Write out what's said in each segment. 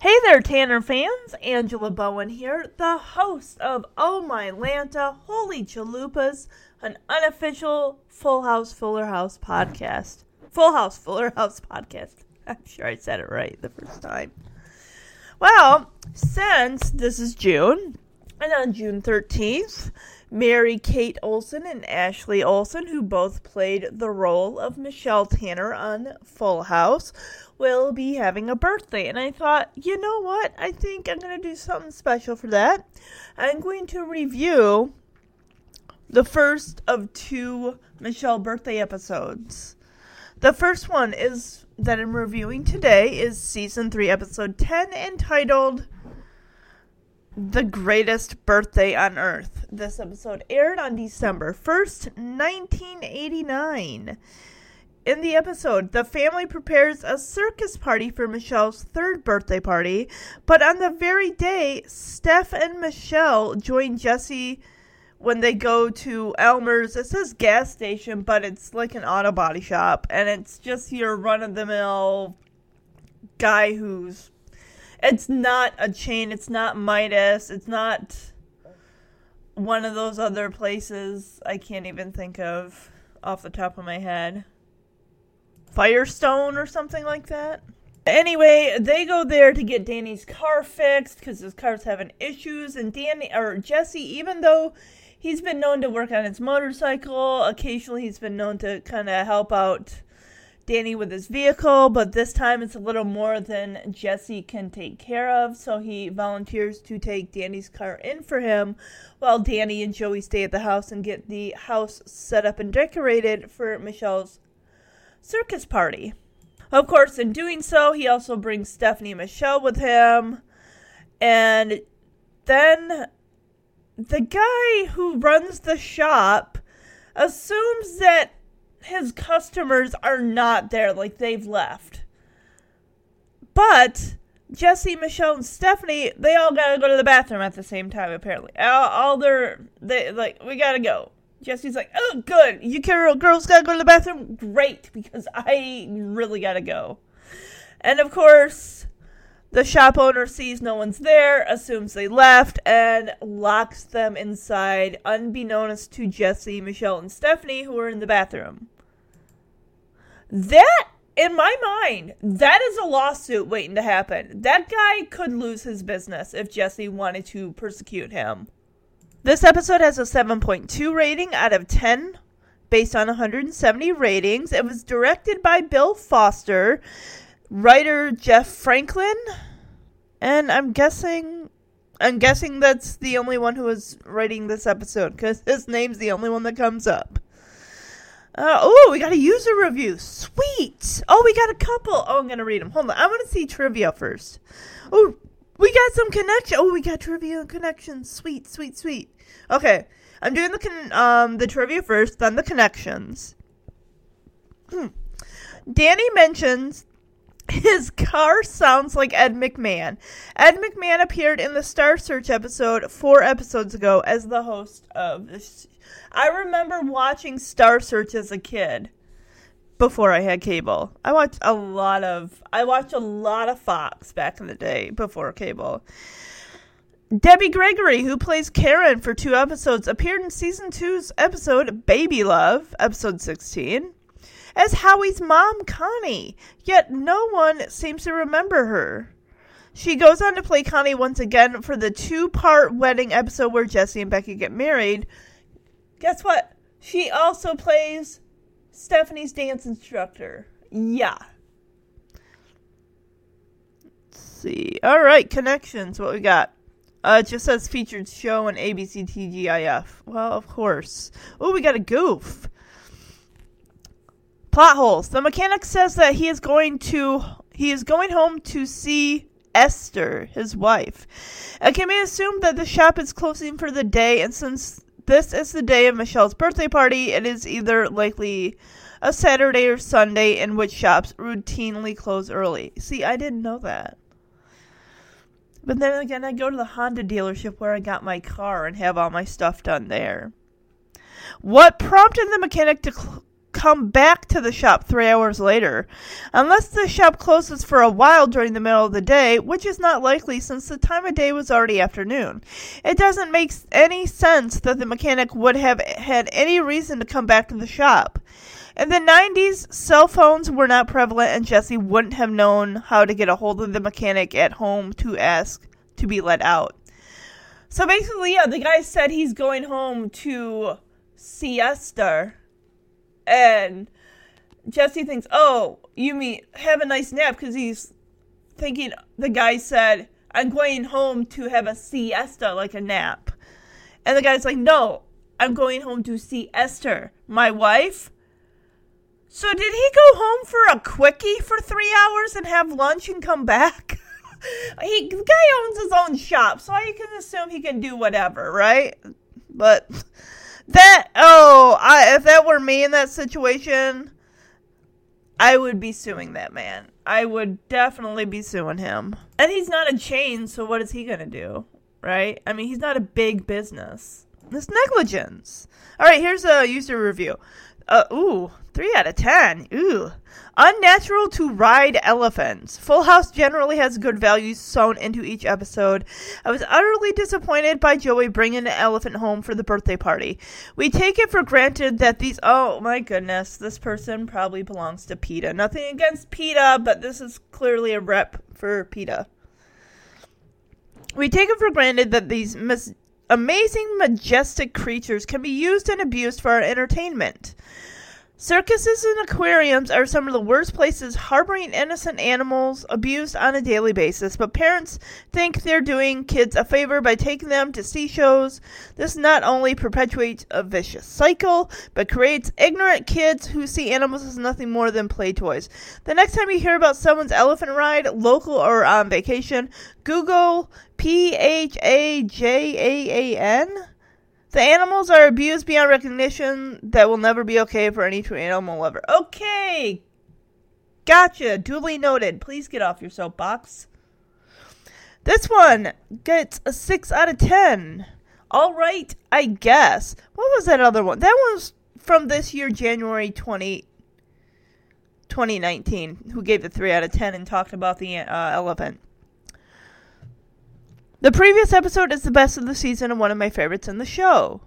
Hey there, Tanner fans! Angela Bowen here, the host of Oh My Lanta Holy Chalupas, an unofficial Full House Fuller House podcast. Full House Fuller House podcast. I'm sure I said it right the first time. Well, since this is June, and on June 13th, Mary Kate Olsen and Ashley Olsen, who both played the role of Michelle Tanner on Full House, will be having a birthday. And I thought, you know what? I think I'm going to do something special for that. I'm going to review the first of two Michelle birthday episodes. The first one is that I'm reviewing today is season 3 episode 10 entitled the Greatest Birthday on Earth. This episode aired on December 1st, 1989. In the episode, the family prepares a circus party for Michelle's third birthday party, but on the very day, Steph and Michelle join Jesse when they go to Elmer's. It says gas station, but it's like an auto body shop, and it's just your run of the mill guy who's it's not a chain. It's not Midas. It's not one of those other places I can't even think of off the top of my head. Firestone or something like that. Anyway, they go there to get Danny's car fixed because his car's having issues. And Danny or Jesse, even though he's been known to work on his motorcycle, occasionally he's been known to kind of help out Danny with his vehicle, but this time it's a little more than Jesse can take care of, so he volunteers to take Danny's car in for him while Danny and Joey stay at the house and get the house set up and decorated for Michelle's circus party. Of course, in doing so, he also brings Stephanie and Michelle with him, and then the guy who runs the shop assumes that his customers are not there, like they've left. But Jesse, Michelle, and Stephanie, they all gotta go to the bathroom at the same time. Apparently, all, all their they like we gotta go. Jesse's like, oh, good. You girls gotta go to the bathroom. Great, because I really gotta go. And of course, the shop owner sees no one's there, assumes they left, and locks them inside, unbeknownst to Jesse, Michelle, and Stephanie, who are in the bathroom. That, in my mind, that is a lawsuit waiting to happen. That guy could lose his business if Jesse wanted to persecute him. This episode has a 7.2 rating out of 10 based on 170 ratings. It was directed by Bill Foster, writer Jeff Franklin, and I'm guessing I'm guessing that's the only one who was writing this episode because his name's the only one that comes up. Uh, oh, we got a user review. Sweet. Oh, we got a couple. Oh, I'm gonna read them. Hold on. I want to see trivia first. Oh, we got some connection. Oh, we got trivia and connections. Sweet, sweet, sweet. Okay, I'm doing the con- um the trivia first, then the connections. Hmm. Danny mentions his car sounds like Ed McMahon. Ed McMahon appeared in the Star Search episode four episodes ago as the host of this. I remember watching Star Search as a kid before I had cable. I watched a lot of I watched a lot of Fox back in the day before cable. Debbie Gregory, who plays Karen for two episodes, appeared in season two's episode Baby Love, episode 16 as Howie's mom, Connie, yet no one seems to remember her. She goes on to play Connie once again for the two part wedding episode where Jesse and Becky get married. Guess what? She also plays Stephanie's dance instructor. Yeah. Let's see. All right, connections. What we got? Uh, it just says featured show on ABC TGIF. Well, of course. Oh, we got a goof. Plot holes. The mechanic says that he is going to he is going home to see Esther, his wife. It can be assumed that the shop is closing for the day, and since this is the day of Michelle's birthday party, it is either likely a Saturday or Sunday in which shops routinely close early. See, I didn't know that. But then again, I go to the Honda dealership where I got my car and have all my stuff done there. What prompted the mechanic to cl- come back to the shop three hours later? Unless the shop closes for a while during the middle of the day, which is not likely since the time of day was already afternoon. It doesn't make any sense that the mechanic would have had any reason to come back to the shop. In the 90s, cell phones were not prevalent, and Jesse wouldn't have known how to get a hold of the mechanic at home to ask to be let out. So basically, yeah, the guy said he's going home to siesta, and Jesse thinks, oh, you mean have a nice nap because he's thinking the guy said, I'm going home to have a siesta, like a nap. And the guy's like, no, I'm going home to see Esther, my wife. So did he go home for a quickie for three hours and have lunch and come back? he the guy owns his own shop, so I can assume he can do whatever, right? But that oh, I if that were me in that situation, I would be suing that man. I would definitely be suing him. And he's not a chain, so what is he gonna do? Right? I mean, he's not a big business. It's negligence. All right, here's a user review. Uh, ooh, three out of ten. Ooh. Unnatural to ride elephants. Full House generally has good values sewn into each episode. I was utterly disappointed by Joey bringing an elephant home for the birthday party. We take it for granted that these. Oh my goodness, this person probably belongs to PETA. Nothing against PETA, but this is clearly a rep for PETA. We take it for granted that these mis- amazing, majestic creatures can be used and abused for our entertainment. Circuses and aquariums are some of the worst places harboring innocent animals abused on a daily basis, but parents think they're doing kids a favor by taking them to see shows. This not only perpetuates a vicious cycle, but creates ignorant kids who see animals as nothing more than play toys. The next time you hear about someone's elephant ride, local or on vacation, Google P H A J A A N. The animals are abused beyond recognition. That will never be okay for any true animal lover. Okay. Gotcha. Duly noted. Please get off your soapbox. This one gets a 6 out of 10. All right, I guess. What was that other one? That one was from this year, January 20, 2019, who gave the 3 out of 10 and talked about the uh, elephant. The previous episode is the best of the season and one of my favorites in the show.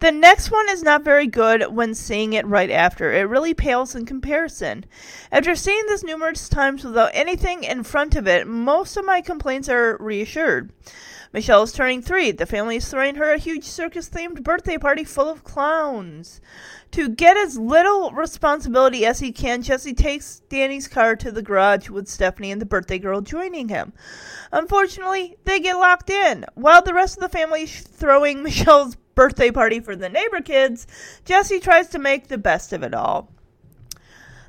The next one is not very good when seeing it right after. It really pales in comparison. After seeing this numerous times without anything in front of it, most of my complaints are reassured. Michelle is turning three. The family is throwing her a huge circus themed birthday party full of clowns. To get as little responsibility as he can, Jesse takes Danny's car to the garage with Stephanie and the birthday girl joining him. Unfortunately, they get locked in. While the rest of the family is throwing Michelle's birthday party for the neighbor kids, Jesse tries to make the best of it all.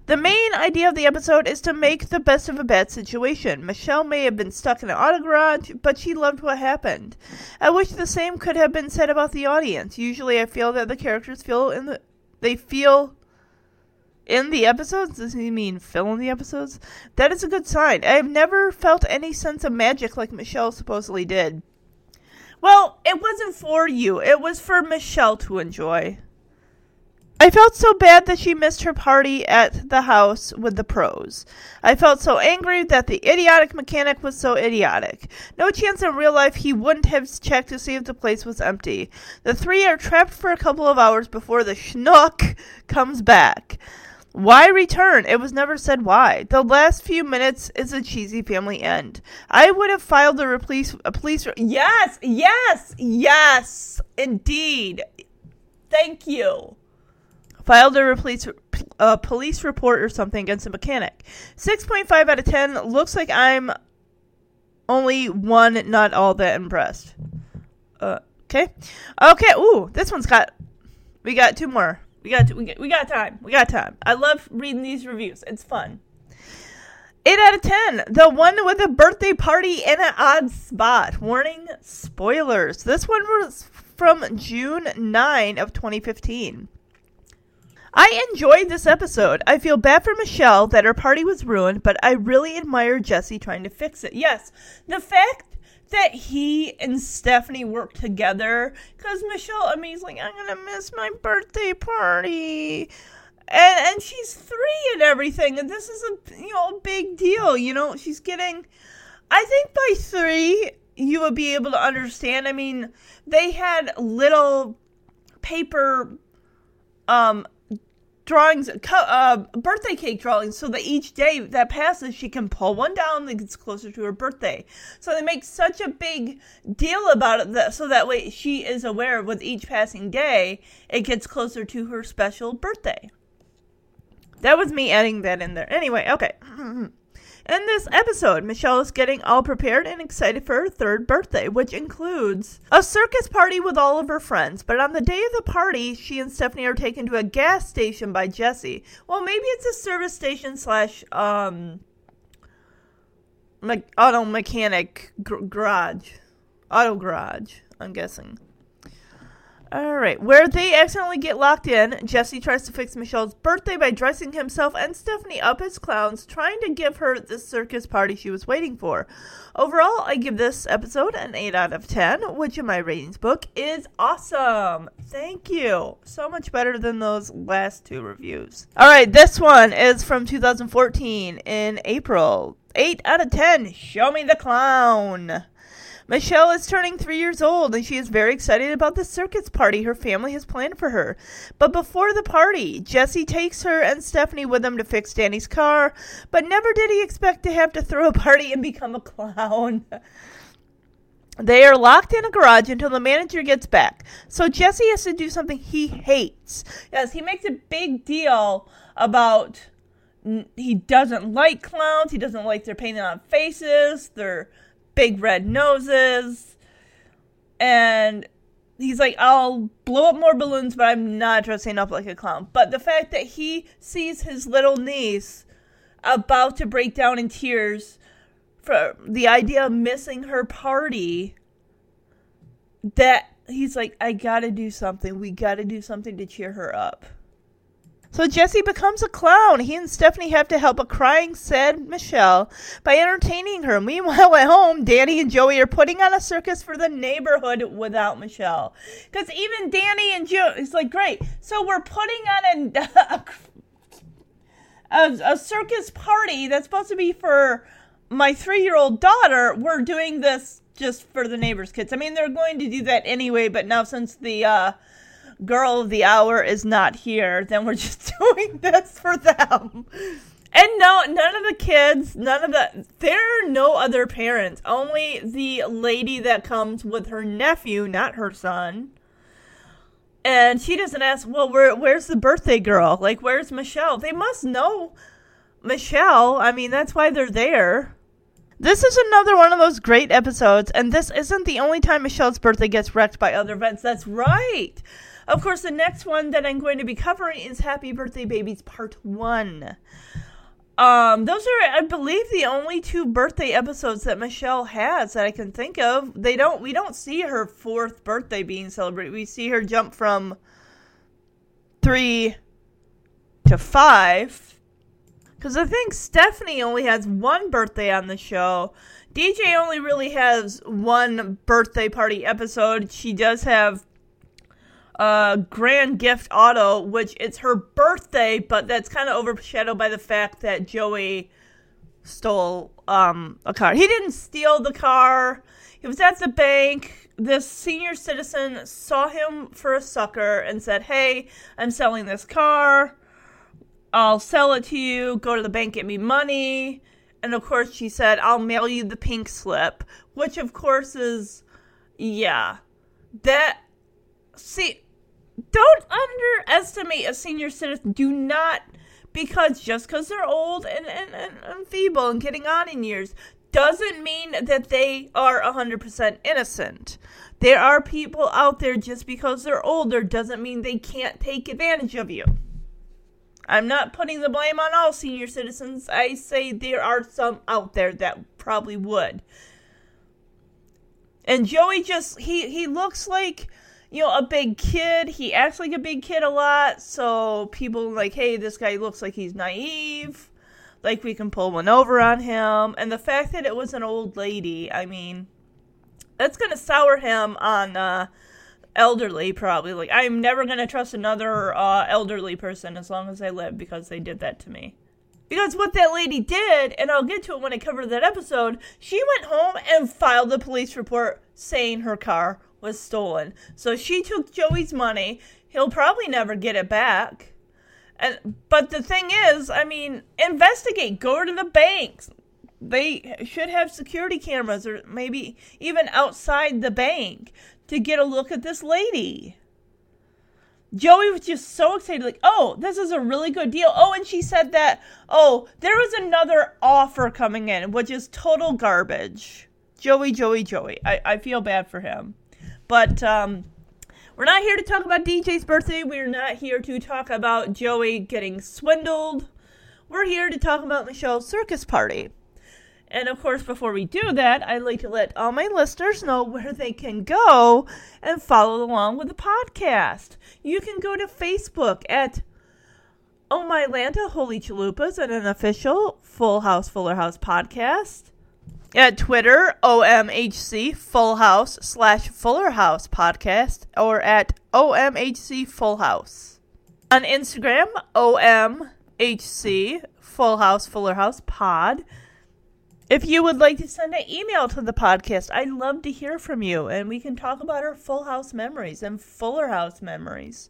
The main idea of the episode is to make the best of a bad situation. Michelle may have been stuck in an auto garage, but she loved what happened. I wish the same could have been said about the audience. Usually I feel that the characters feel in the they feel in the episodes. Does he mean fill in the episodes? That is a good sign. I have never felt any sense of magic like Michelle supposedly did. Well, it wasn't for you. It was for Michelle to enjoy. I felt so bad that she missed her party at the house with the pros. I felt so angry that the idiotic mechanic was so idiotic. No chance in real life he wouldn't have checked to see if the place was empty. The three are trapped for a couple of hours before the schnook comes back. Why return? It was never said why. The last few minutes is a cheesy family end. I would have filed a police a police Yes, yes, yes, indeed. Thank you filed a replace, uh, police report or something against a mechanic. 6.5 out of 10 looks like I'm only one, not all that impressed. Uh, okay. Okay. Ooh, this one's got. We got two more. We got, we got we got time. We got time. I love reading these reviews. It's fun. 8 out of 10. The one with a birthday party in an odd spot. Warning spoilers. This one was from June 9 of 2015. I enjoyed this episode. I feel bad for Michelle that her party was ruined, but I really admire Jesse trying to fix it. Yes, the fact that he and Stephanie worked together, because Michelle, I mean, he's like, I'm gonna miss my birthday party. And, and she's three and everything, and this is a you know a big deal. You know, she's getting. I think by three you would be able to understand. I mean, they had little paper um drawings, uh, birthday cake drawings, so that each day that passes, she can pull one down that gets closer to her birthday. So they make such a big deal about it that so that way she is aware with each passing day, it gets closer to her special birthday. That was me adding that in there. Anyway, okay. In this episode, Michelle is getting all prepared and excited for her third birthday, which includes a circus party with all of her friends. But on the day of the party, she and Stephanie are taken to a gas station by Jesse. Well, maybe it's a service station slash um me- auto mechanic gr- garage, auto garage. I'm guessing. All right, where they accidentally get locked in, Jesse tries to fix Michelle's birthday by dressing himself and Stephanie up as clowns, trying to give her the circus party she was waiting for. Overall, I give this episode an 8 out of 10, which in my ratings book is awesome. Thank you. So much better than those last two reviews. All right, this one is from 2014 in April. 8 out of 10. Show me the clown. Michelle is turning three years old and she is very excited about the circus party her family has planned for her. But before the party, Jesse takes her and Stephanie with him to fix Danny's car, but never did he expect to have to throw a party and become a clown. They are locked in a garage until the manager gets back. So Jesse has to do something he hates. Yes, he makes a big deal about he doesn't like clowns. He doesn't like their painting on faces. They're big red noses. And he's like, I'll blow up more balloons, but I'm not dressing up like a clown. But the fact that he sees his little niece about to break down in tears for the idea of missing her party, that he's like, I gotta do something. We gotta do something to cheer her up. So Jesse becomes a clown. He and Stephanie have to help a crying, sad Michelle by entertaining her. Meanwhile, at home, Danny and Joey are putting on a circus for the neighborhood without Michelle. Because even Danny and Joe is like, great. So we're putting on a, a, a circus party that's supposed to be for my three year old daughter. We're doing this just for the neighbors' kids. I mean, they're going to do that anyway, but now since the uh, girl of the hour is not here, then we're just doing this for them. And no, none of the kids, none of the, there are no other parents. Only the lady that comes with her nephew, not her son. And she doesn't ask, well, where, where's the birthday girl? Like, where's Michelle? They must know Michelle. I mean, that's why they're there. This is another one of those great episodes, and this isn't the only time Michelle's birthday gets wrecked by other events. That's right. Of course, the next one that I'm going to be covering is Happy Birthday Babies Part 1. Um, those are, I believe, the only two birthday episodes that Michelle has that I can think of. They don't, we don't see her fourth birthday being celebrated. We see her jump from three to five. Because I think Stephanie only has one birthday on the show. DJ only really has one birthday party episode. She does have uh, Grand Gift Auto, which it's her birthday, but that's kind of overshadowed by the fact that Joey stole um, a car. He didn't steal the car. He was at the bank. This senior citizen saw him for a sucker and said, "Hey, I'm selling this car. I'll sell it to you. Go to the bank, get me money." And of course, she said, "I'll mail you the pink slip," which of course is, yeah, that. See, don't underestimate a senior citizen. Do not, because just because they're old and, and, and, and feeble and getting on in years doesn't mean that they are 100% innocent. There are people out there just because they're older doesn't mean they can't take advantage of you. I'm not putting the blame on all senior citizens. I say there are some out there that probably would. And Joey just he he looks like you know a big kid. He acts like a big kid a lot, so people like, "Hey, this guy looks like he's naive." Like we can pull one over on him. And the fact that it was an old lady, I mean, that's going to sour him on uh elderly probably like i'm never going to trust another uh, elderly person as long as i live because they did that to me because what that lady did and i'll get to it when i cover that episode she went home and filed a police report saying her car was stolen so she took joey's money he'll probably never get it back and but the thing is i mean investigate go to the banks they should have security cameras or maybe even outside the bank to get a look at this lady. Joey was just so excited, like, oh, this is a really good deal. Oh, and she said that, oh, there was another offer coming in, which is total garbage. Joey, Joey, Joey. I, I feel bad for him. But um, we're not here to talk about DJ's birthday. We're not here to talk about Joey getting swindled. We're here to talk about Michelle's circus party. And of course, before we do that, I'd like to let all my listeners know where they can go and follow along with the podcast. You can go to Facebook at Oh My Lanta Holy Chalupas and an official Full House Fuller House podcast. At Twitter, OMHC Full House slash Fuller House podcast or at OMHC Full House. On Instagram, OMHC Full House Fuller House pod. If you would like to send an email to the podcast, I'd love to hear from you, and we can talk about our Full House memories and Fuller House memories.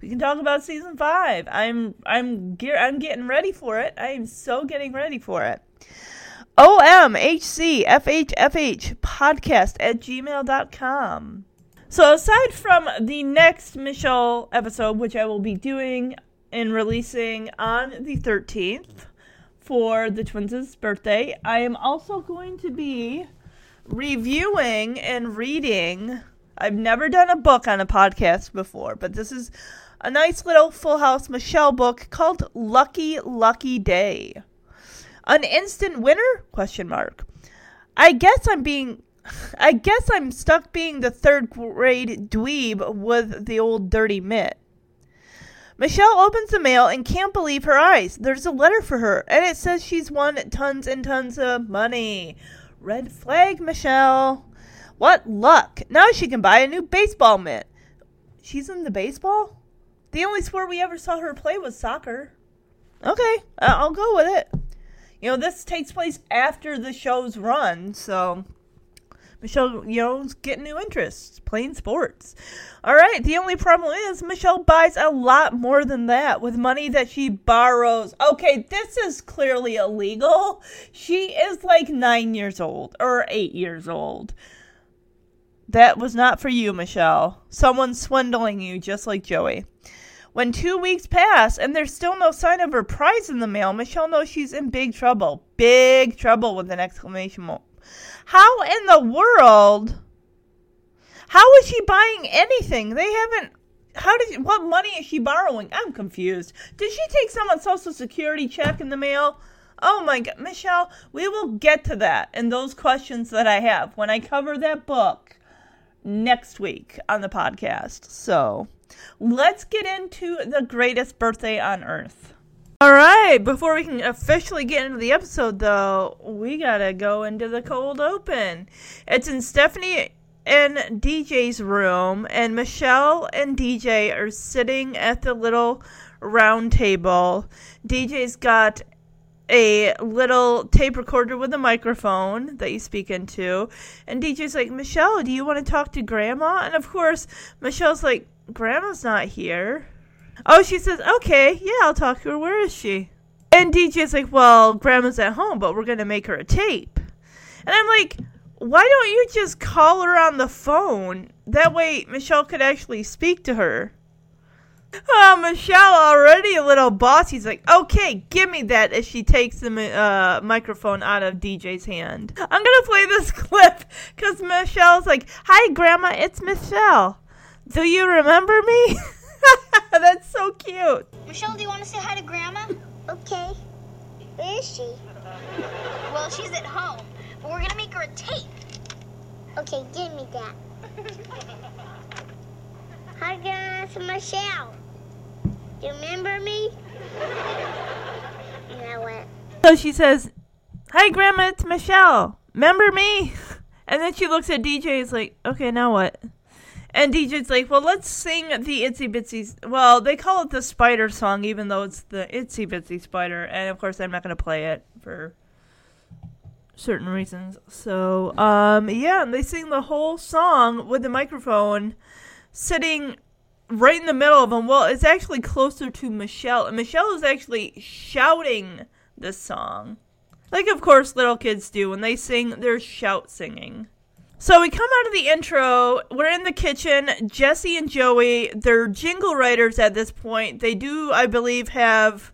We can talk about season five. I'm I'm gear I'm getting ready for it. I am so getting ready for it. OMHCFHFH podcast at gmail.com. So aside from the next Michelle episode, which I will be doing and releasing on the 13th, for the twins' birthday, I am also going to be reviewing and reading. I've never done a book on a podcast before, but this is a nice little Full House Michelle book called Lucky Lucky Day. An instant winner? Question mark. I guess I'm being I guess I'm stuck being the third grade dweeb with the old dirty mitt. Michelle opens the mail and can't believe her eyes. There's a letter for her, and it says she's won tons and tons of money. Red flag, Michelle. What luck. Now she can buy a new baseball mitt. She's in the baseball? The only sport we ever saw her play was soccer. Okay, I'll go with it. You know, this takes place after the show's run, so Michelle, you getting new interests, playing sports. All right, the only problem is Michelle buys a lot more than that with money that she borrows. Okay, this is clearly illegal. She is like nine years old or eight years old. That was not for you, Michelle. Someone's swindling you just like Joey. When two weeks pass and there's still no sign of her prize in the mail, Michelle knows she's in big trouble. Big trouble with an exclamation mark how in the world? How is she buying anything? They haven't. How did? What money is she borrowing? I'm confused. Did she take someone's social security check in the mail? Oh my God, Michelle, we will get to that and those questions that I have when I cover that book next week on the podcast. So let's get into the greatest birthday on earth. All right, before we can officially get into the episode, though, we gotta go into the cold open. It's in Stephanie and DJ's room, and Michelle and DJ are sitting at the little round table. DJ's got a little tape recorder with a microphone that you speak into, and DJ's like, Michelle, do you want to talk to Grandma? And of course, Michelle's like, Grandma's not here. Oh, she says, okay, yeah, I'll talk to her. Where is she? And DJ's like, well, Grandma's at home, but we're going to make her a tape. And I'm like, why don't you just call her on the phone? That way Michelle could actually speak to her. Oh, Michelle already a little bossy. He's like, okay, give me that as she takes the uh, microphone out of DJ's hand. I'm going to play this clip because Michelle's like, hi, Grandma, it's Michelle. Do you remember me? That's so cute. Michelle, do you want to say hi to Grandma? Okay. Where is she? Well, she's at home, but we're gonna make her a tape. Okay, give me that. Hi, guys, Michelle. Do you remember me? Now what? So she says, Hi, Grandma, it's Michelle. Remember me? And then she looks at DJ and is like, Okay, now what? And DJ's like, Well, let's sing the Itsy Bitsy. Well, they call it the Spider song, even though it's the Itsy Bitsy Spider. And of course, I'm not going to play it for certain reasons. So, um, yeah, and they sing the whole song with the microphone sitting right in the middle of them. Well, it's actually closer to Michelle, and Michelle is actually shouting this song. Like, of course, little kids do. When they sing, they're shout singing. So we come out of the intro. We're in the kitchen. Jesse and Joey, they're jingle writers at this point. They do, I believe, have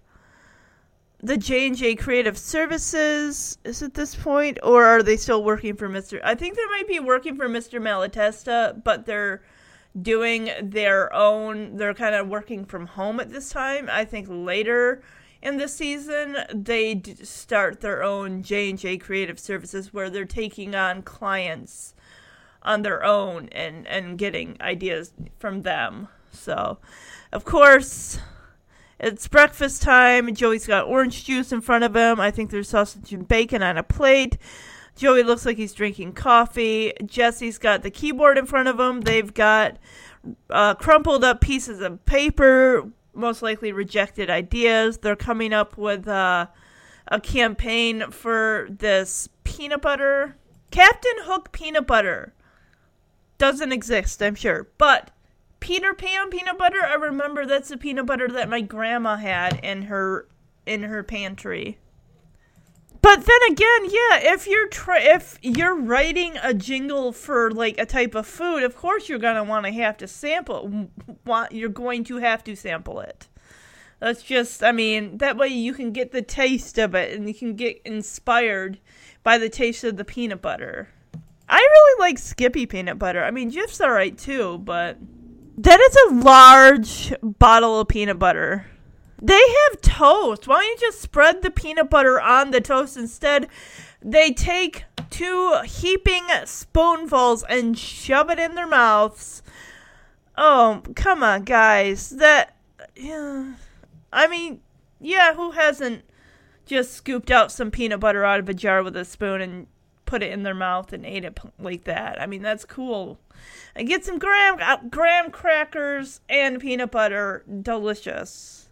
the J and J Creative Services. Is at this point, or are they still working for Mister? I think they might be working for Mister Malatesta, but they're doing their own. They're kind of working from home at this time. I think later in the season they start their own J and J Creative Services, where they're taking on clients on their own and and getting ideas from them. So, of course, it's breakfast time. Joey's got orange juice in front of him. I think there's sausage and bacon on a plate. Joey looks like he's drinking coffee. Jesse's got the keyboard in front of him. They've got uh, crumpled up pieces of paper, most likely rejected ideas. They're coming up with uh, a campaign for this peanut butter. Captain Hook peanut butter doesn't exist, I'm sure. But Peter Pan peanut butter, I remember that's the peanut butter that my grandma had in her in her pantry. But then again, yeah, if you're try- if you're writing a jingle for like a type of food, of course you're gonna want to have to sample. Want you're going to have to sample it. That's just, I mean, that way you can get the taste of it and you can get inspired by the taste of the peanut butter. I really like Skippy peanut butter. I mean, Jif's alright too, but that is a large bottle of peanut butter. They have toast. Why don't you just spread the peanut butter on the toast instead? They take two heaping spoonfuls and shove it in their mouths. Oh, come on, guys. That yeah. I mean, yeah, who hasn't just scooped out some peanut butter out of a jar with a spoon and put it in their mouth and ate it like that? I mean, that's cool. I get some graham uh, graham crackers and peanut butter, delicious.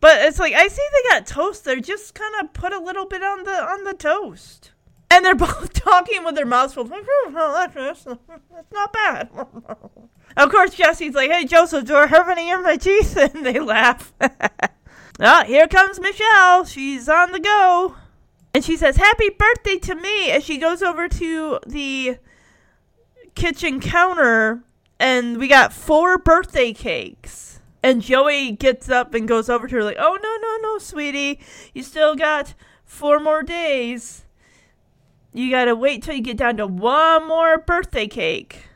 But it's like I see they got toast They're Just kind of put a little bit on the on the toast, and they're both talking with their mouths full. That's not bad. of course, Jesse's like, "Hey, Joseph, do I have any in my teeth?" And they laugh. ah, here comes Michelle. She's on the go, and she says, "Happy birthday to me!" As she goes over to the kitchen counter, and we got four birthday cakes. And Joey gets up and goes over to her like, "Oh no, no, no, sweetie, you still got four more days. You gotta wait till you get down to one more birthday cake.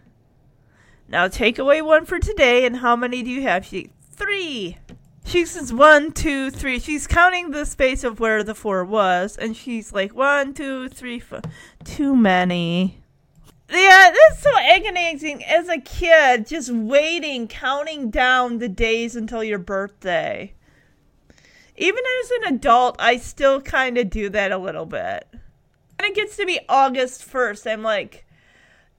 Now take away one for today, and how many do you have? She three. She says one, two, three. She's counting the space of where the four was, and she's like one, two, three, four. Too many. Yeah, that's so agonizing as a kid, just waiting, counting down the days until your birthday. Even as an adult, I still kind of do that a little bit. When it gets to be August 1st, I'm like,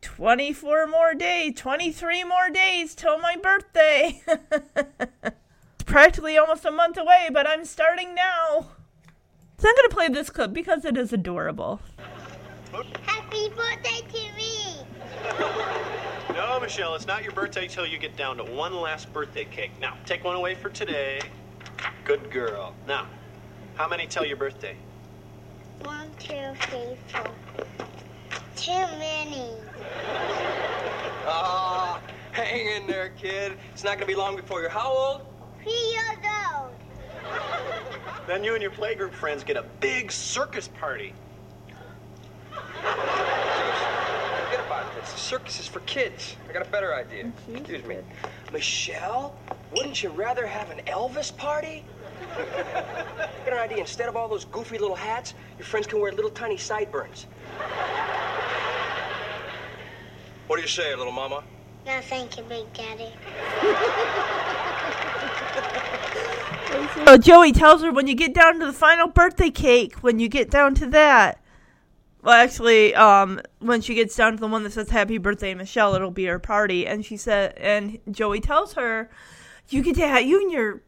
24 more days, 23 more days till my birthday. it's practically almost a month away, but I'm starting now. So I'm going to play this clip because it is adorable. Happy birthday to me! No, Michelle, it's not your birthday till you get down to one last birthday cake. Now, take one away for today. Good girl. Now, how many till your birthday? One, two, three, four. Too many. Ah, hang in there, kid. It's not gonna be long before you're how old? Three years old. Then you and your playgroup friends get a big circus party. Forget about it. It's a circus is for kids. I got a better idea. Mm-hmm. Excuse me. Michelle, wouldn't you rather have an Elvis party? got an idea. Instead of all those goofy little hats, your friends can wear little tiny sideburns. What do you say, little mama? No, thank you, Big Daddy. So Joey tells her when you get down to the final birthday cake, when you get down to that. Well, actually, um, when she gets down to the one that says "Happy Birthday, Michelle," it'll be her party, and she said, and Joey tells her, "You get to have you and your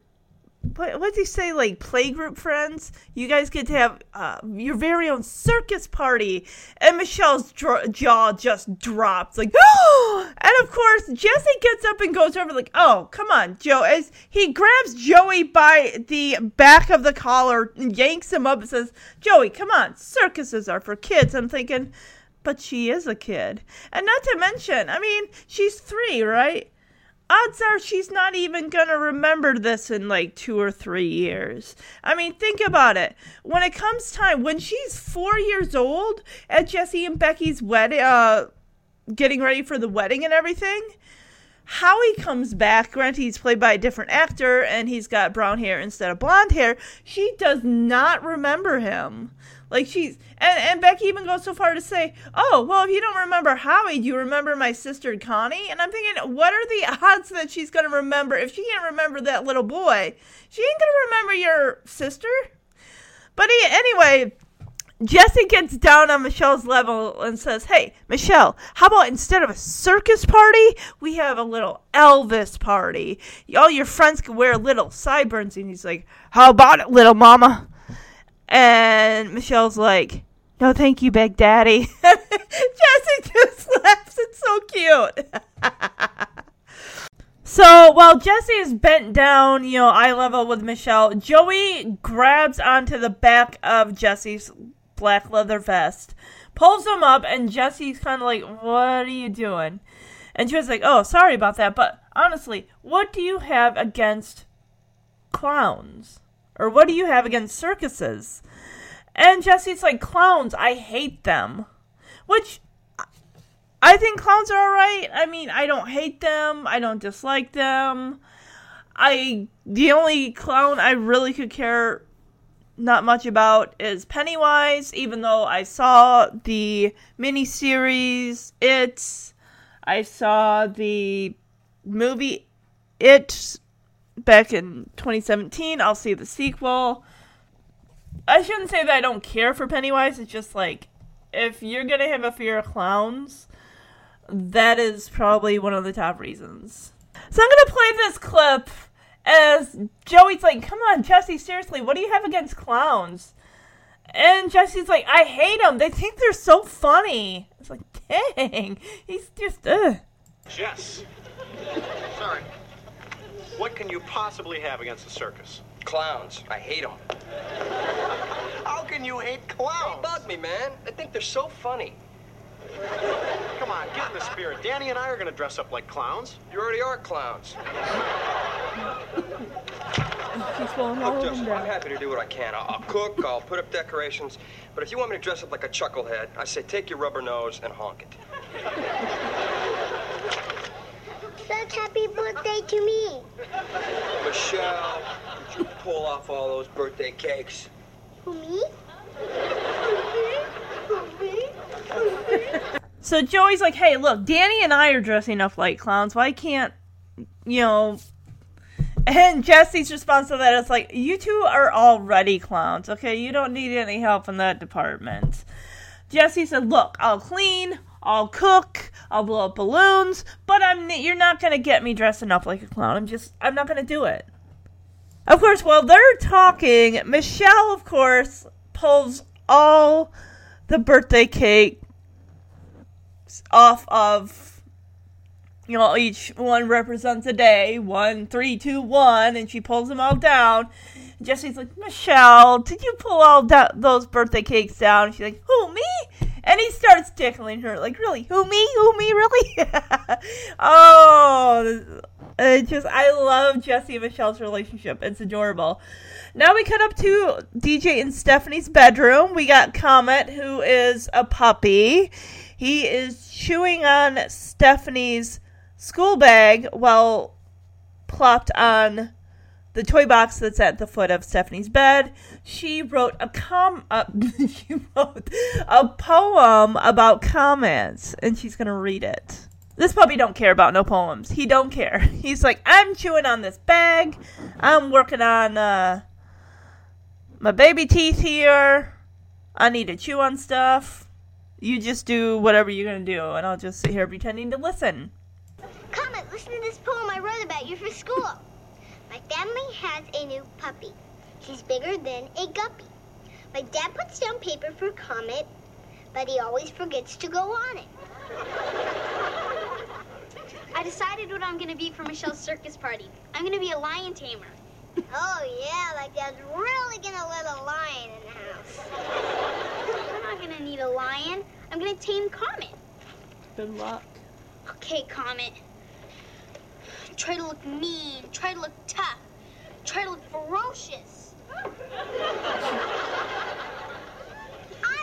what what did he say like playgroup friends? You guys get to have uh, your very own circus party." And Michelle's dr- jaw just drops, like, and of course Jesse gets up and goes over, like, "Oh, come on, Joe!" As he grabs Joey by the back of the collar, and yanks him up, and says, "Joey, come on, circuses are for kids." I'm thinking, but she is a kid, and not to mention, I mean, she's three, right? Odds are she's not even gonna remember this in like two or three years. I mean, think about it. When it comes time, when she's four years old at Jesse and Becky's wedding, uh, getting ready for the wedding and everything, Howie comes back. Granted, he's played by a different actor and he's got brown hair instead of blonde hair. She does not remember him. Like she's and, and Becky even goes so far to say, Oh, well if you don't remember Howie, do you remember my sister Connie? And I'm thinking, what are the odds that she's gonna remember if she can't remember that little boy? She ain't gonna remember your sister? But he, anyway, Jesse gets down on Michelle's level and says, Hey, Michelle, how about instead of a circus party, we have a little Elvis party? All your friends can wear little sideburns. And he's like, How about it, little mama? And Michelle's like, No, thank you, Big Daddy. Jesse just laughs. It's so cute. So while Jesse is bent down, you know, eye level with Michelle, Joey grabs onto the back of Jesse's black leather vest, pulls him up, and Jesse's kind of like, What are you doing? And she was like, Oh, sorry about that, but honestly, what do you have against clowns? Or what do you have against circuses? And Jesse's like, Clowns, I hate them. Which I think clowns are alright. I mean, I don't hate them. I don't dislike them. I the only clown I really could care not much about is Pennywise, even though I saw the miniseries It. I saw the movie It back in 2017. I'll see the sequel. I shouldn't say that I don't care for Pennywise. It's just like if you're gonna have a fear of clowns, that is probably one of the top reasons. So I'm gonna play this clip as Joey's like, "Come on, Jesse, seriously, what do you have against clowns?" And Jesse's like, "I hate them. They think they're so funny." It's like, dang, he's just ugh. Jess. Sorry. What can you possibly have against the circus? Clowns. I hate them. How can you hate clowns? They bug me, man. I think they're so funny. Come on, get in the spirit. Danny and I are going to dress up like clowns. You already are clowns. He's falling all Look, over Joseph, I'm happy to do what I can. I'll, I'll cook, I'll put up decorations. But if you want me to dress up like a chucklehead, I say take your rubber nose and honk it. That's happy birthday to me. Michelle, did you pull off all those birthday cakes? Who, me? So Joey's like, "Hey, look, Danny and I are dressing up like clowns. Why can't you know?" And Jesse's response to that is like, "You two are already clowns. Okay, you don't need any help in that department." Jesse said, "Look, I'll clean, I'll cook, I'll blow up balloons, but I'm you're not gonna get me dressing up like a clown. I'm just I'm not gonna do it." Of course, while they're talking, Michelle, of course, pulls all the birthday cake off of you know each one represents a day. One three two one. And she pulls them all down. Jesse's like michelle did you pull all da- those birthday cakes down? She's like who me? And he starts tickling her like really? Who me? Who me? Really? Oh it just i love jesse and michelle's relationship. It's adorable now we cut up to DJ and Stephanie's bedroom. We got Comet, who is a puppy. He is chewing on Stephanie's school bag while plopped on the toy box that's at the foot of Stephanie's bed. She wrote a com uh, she wrote a poem about comments and she's to read it. This puppy don't care about no poems. He don't care. He's like, I'm chewing on this bag. I'm working on uh, my baby teeth here. I need to chew on stuff. You just do whatever you're gonna do, and I'll just sit here pretending to listen. Comet, listen to this poem I wrote about you for school. My family has a new puppy. She's bigger than a guppy. My dad puts down paper for Comet, but he always forgets to go on it. I decided what I'm gonna be for Michelle's circus party. I'm gonna be a lion tamer. Oh, yeah, like dad's really gonna let a lion in the house. I'm not gonna need a lion. I'm gonna tame Comet. Good luck. Okay, Comet. Try to look mean. Try to look tough. Try to look ferocious. I'm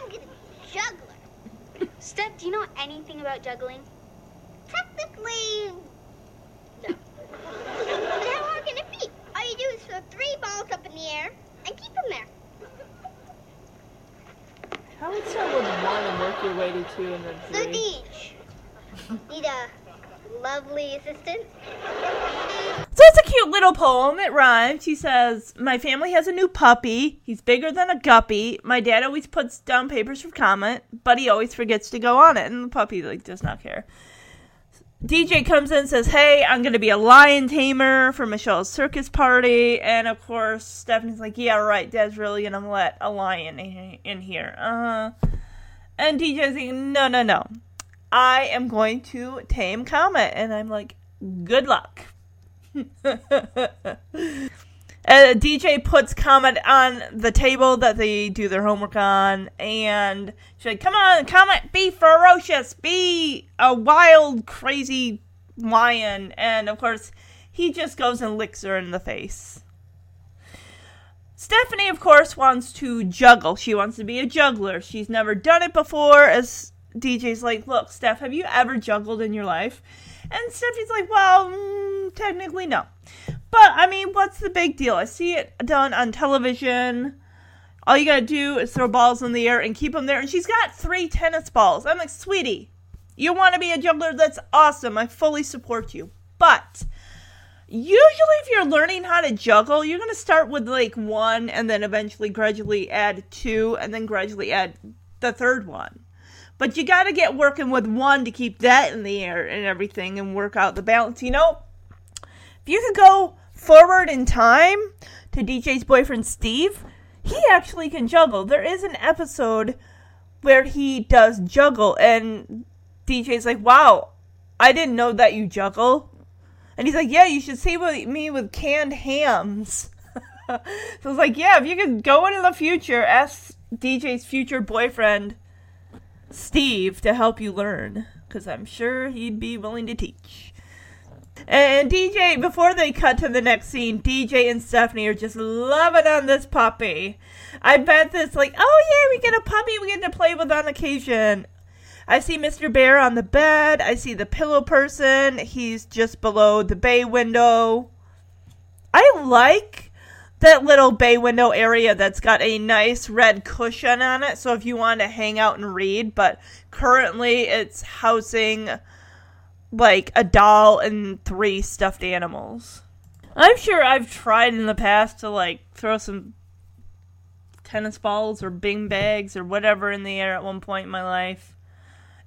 gonna be a juggler. Steph, do you know anything about juggling? Technically, no. but how hard can it be? All you do is throw three balls up in the air and keep them there. How would start with one and work your way to two and then three? So each. Need a lovely assistant? So it's a cute little poem. It rhymes. She says, My family has a new puppy. He's bigger than a guppy. My dad always puts down papers for Comet, but he always forgets to go on it. And the puppy like does not care. DJ comes in and says, Hey, I'm going to be a lion tamer for Michelle's circus party. And of course, Stephanie's like, Yeah, right. Dad's really going to let a lion in, here. Uh huh. And DJ's like, No, no, no. I am going to tame Comet. And I'm like, Good luck. Uh, DJ puts Comet on the table that they do their homework on, and she's like, "Come on, Comet, be ferocious, be a wild, crazy lion." And of course, he just goes and licks her in the face. Stephanie, of course, wants to juggle. She wants to be a juggler. She's never done it before. As DJ's like, "Look, Steph, have you ever juggled in your life?" And Stephanie's like, "Well, mm, technically, no." But I mean, what's the big deal? I see it done on television. All you gotta do is throw balls in the air and keep them there. And she's got three tennis balls. I'm like, sweetie, you want to be a juggler? That's awesome. I fully support you. But usually, if you're learning how to juggle, you're gonna start with like one, and then eventually gradually add two, and then gradually add the third one. But you gotta get working with one to keep that in the air and everything, and work out the balance. You know, if you could go forward in time to DJ's boyfriend Steve, he actually can juggle. There is an episode where he does juggle, and DJ's like, "Wow, I didn't know that you juggle." And he's like, "Yeah, you should see me with canned hams." so it's like, "Yeah, if you could go into the future, ask DJ's future boyfriend Steve to help you learn, because I'm sure he'd be willing to teach." And DJ, before they cut to the next scene, DJ and Stephanie are just loving on this puppy. I bet this, like, oh yeah, we get a puppy we get to play with on occasion. I see Mr. Bear on the bed. I see the pillow person. He's just below the bay window. I like that little bay window area that's got a nice red cushion on it. So if you want to hang out and read, but currently it's housing like a doll and three stuffed animals. I'm sure I've tried in the past to like throw some tennis balls or bing bags or whatever in the air at one point in my life.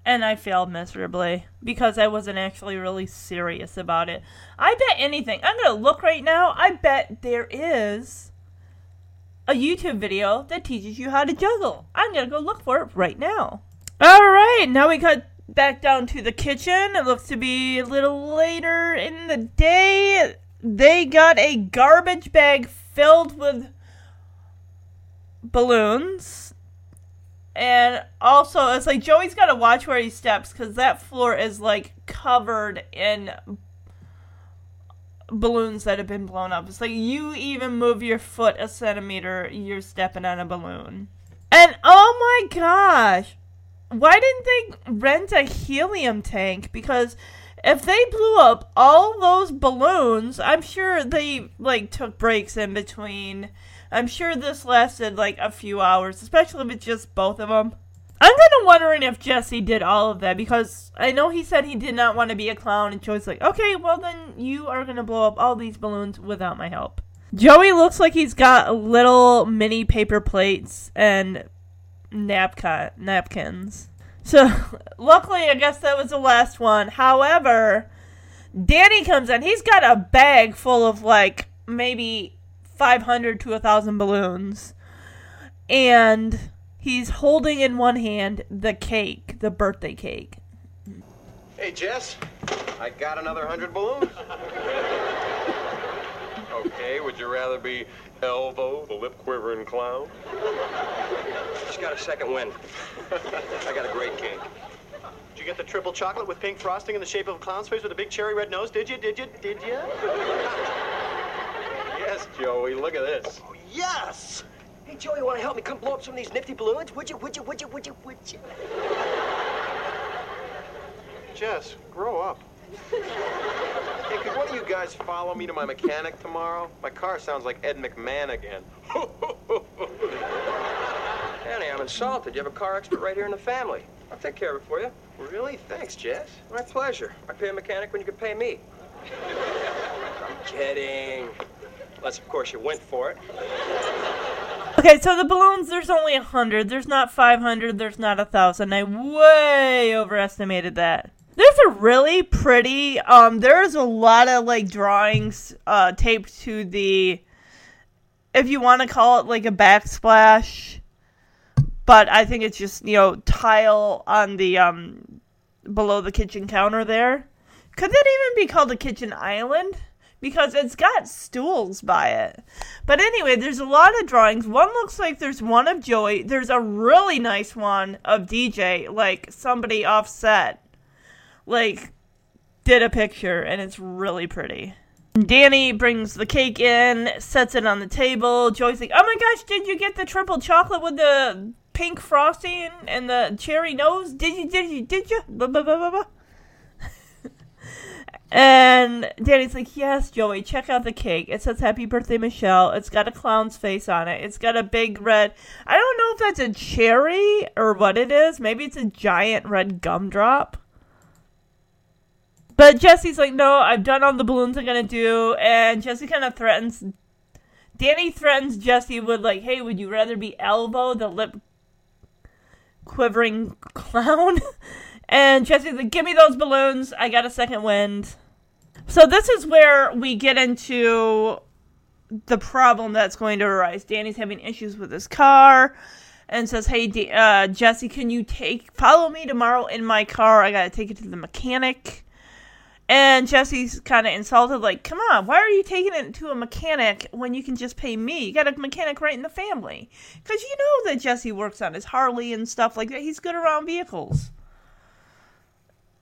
And I failed miserably because I wasn't actually really serious about it. I bet anything. I'm going to look right now. I bet there is a YouTube video that teaches you how to juggle. I'm going to go look for it right now. All right, now we cut back down to the kitchen. It looks to be a little later in the day. They got a garbage bag filled with balloons. And also, it's like Joey's got to watch where he steps because that floor is like covered in balloons that have been blown up. It's like you even move your foot a centimeter, you're stepping on a balloon. And oh my gosh, why didn't they rent a helium tank? Because if they blew up all those balloons, I'm sure they like took breaks in between. I'm sure this lasted like a few hours, especially if it's just both of them. I'm kind of wondering if Jesse did all of that because I know he said he did not want to be a clown, and Joey's like, okay, well then you are gonna blow up all these balloons without my help. Joey looks like he's got little mini paper plates and napkin napkins. So luckily, I guess that was the last one. However, Danny comes in. He's got a bag full of like maybe 500 to a thousand balloons, and he's holding in one hand the cake, the birthday cake. Hey, Jess, I got another hundred balloons. okay, would you rather be Elvo, the lip quivering clown? Just got a second wind. I got a great cake. Did you get the triple chocolate with pink frosting in the shape of a clown's face with a big cherry red nose? Did you? Did you? Did you? yes, Joey. Look at this. Oh, yes! Hey, Joey, you want to help me come blow up some of these nifty balloons? Would you, would you, would you, would you, would you? Jess, grow up. Hey, could one of you guys follow me to my mechanic tomorrow? My car sounds like Ed McMahon again. Danny, I'm insulted. You have a car expert right here in the family. I'll take care of it for you. really? Thanks, Jess. My pleasure. I pay a mechanic when you could pay me. I'm kidding. Unless, of course, you went for it. Okay, so the balloons, there's only a hundred. There's not five hundred. There's not a thousand. I way overestimated that. There's a really pretty. Um, there's a lot of like drawings uh, taped to the, if you want to call it like a backsplash, but I think it's just you know tile on the um below the kitchen counter there. Could that even be called a kitchen island? Because it's got stools by it. But anyway, there's a lot of drawings. One looks like there's one of Joey. There's a really nice one of DJ, like somebody offset, like did a picture, and it's really pretty. Danny brings the cake in, sets it on the table. Joey's like, "Oh my gosh, did you get the triple chocolate with the pink frosting and the cherry nose? Did you? Did you? Did you?" Blah, blah, blah, blah, blah. And Danny's like, Yes, Joey, check out the cake. It says Happy Birthday, Michelle. It's got a clown's face on it. It's got a big red. I don't know if that's a cherry or what it is. Maybe it's a giant red gumdrop. But Jesse's like, No, I've done all the balloons I'm to do. And Jesse kind of threatens. Danny threatens Jesse with, like, Hey, would you rather be Elvo, the lip quivering clown? And Jesse's like, give me those balloons. I got a second wind. So this is where we get into the problem that's going to arise. Danny's having issues with his car and says, hey, uh, Jesse, can you take, follow me tomorrow in my car? I got to take it to the mechanic. And Jesse's kind of insulted, like, come on, why are you taking it to a mechanic when you can just pay me? You got a mechanic right in the family. Because you know that Jesse works on his Harley and stuff like that. He's good around vehicles.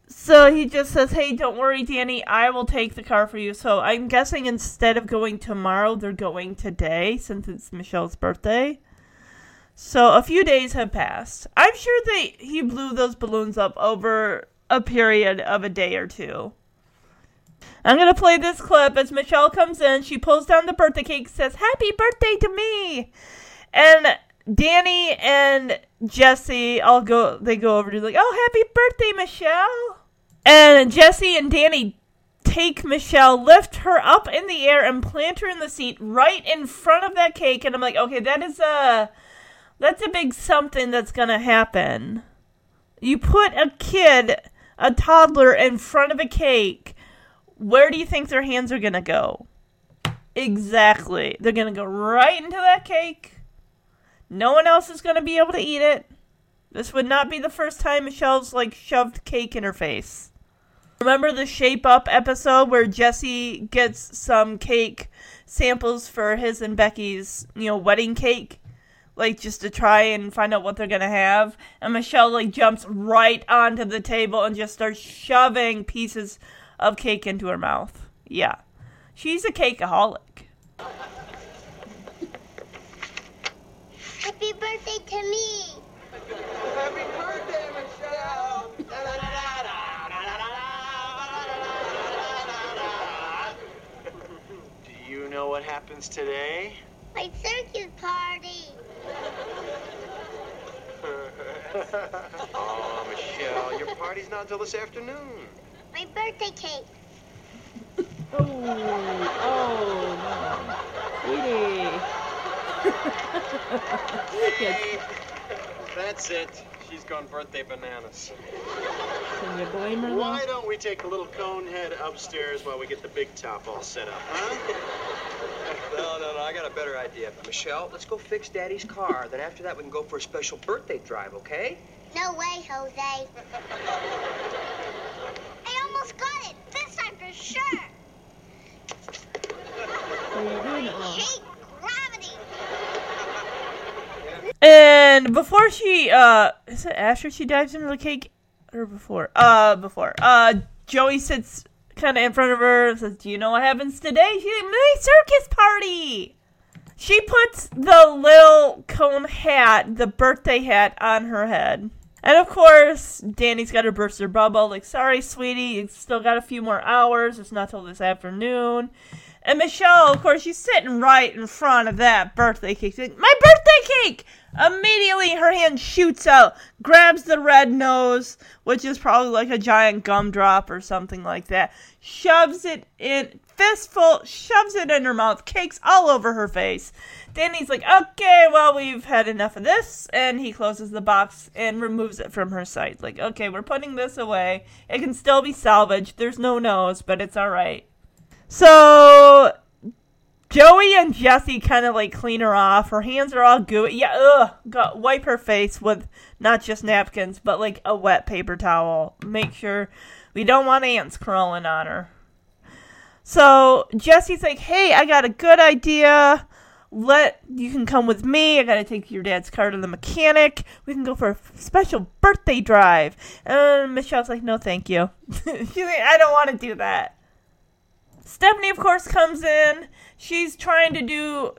So he just says, "Hey, don't worry, Danny. I will take the car for you." So I'm guessing instead of going tomorrow, they're going today since it's Michelle's birthday. So a few days have passed. I'm sure they he blew those balloons up over a period of a day or two. I'm gonna play this clip as Michelle comes in. She pulls down the birthday cake, says, "Happy birthday to me," and Danny and Jesse all go. They go over to like, "Oh, happy birthday, Michelle!" And Jesse and Danny take Michelle, lift her up in the air, and plant her in the seat right in front of that cake. And I'm like, okay, that is a that's a big something that's gonna happen. You put a kid, a toddler, in front of a cake. Where do you think their hands are gonna go? Exactly. They're gonna go right into that cake. No one else is gonna be able to eat it. This would not be the first time Michelle's like shoved cake in her face. Remember the Shape Up episode where Jesse gets some cake samples for his and Becky's, you know, wedding cake? Like just to try and find out what they're gonna have. And Michelle like jumps right onto the table and just starts shoving pieces of cake into her mouth. Yeah. She's a cakeaholic. Happy birthday to me! Happy birthday, Michelle! Do you know what happens today? My circus party! oh, Michelle, your party's not until this afternoon. My birthday cake. Oh, oh, sweetie. yes. That's it. She's gone birthday bananas. Can you blame her? Why don't we take a little cone head upstairs while we get the big top all set up, huh? No, no, no, I got a better idea. Michelle, let's go fix Daddy's car. Then after that, we can go for a special birthday drive, okay? No way, Jose. I almost got it. This time for sure. And before she, uh, is it after she dives into the cake or before? Uh, before. Uh, Joey sits kind of in front of her and says, "Do you know what happens today?" She's "My circus party." She puts the little cone hat, the birthday hat, on her head. And of course, Danny's got to burst her bubble. Like, sorry, sweetie, you still got a few more hours. It's not till this afternoon. And Michelle, of course, she's sitting right in front of that birthday cake. She's like, My birthday cake! Immediately, her hand shoots out, grabs the red nose, which is probably like a giant gumdrop or something like that, shoves it in, fistful, shoves it in her mouth, cakes all over her face. Danny's like, Okay, well, we've had enough of this. And he closes the box and removes it from her sight. Like, okay, we're putting this away. It can still be salvaged. There's no nose, but it's alright. So Joey and Jesse kind of like clean her off. Her hands are all gooey. Yeah, ugh. Wipe her face with not just napkins, but like a wet paper towel. Make sure we don't want ants crawling on her. So Jesse's like, "Hey, I got a good idea. Let you can come with me. I gotta take your dad's car to the mechanic. We can go for a special birthday drive." And Michelle's like, "No, thank you." She's like, "I don't want to do that." Stephanie, of course, comes in. She's trying to do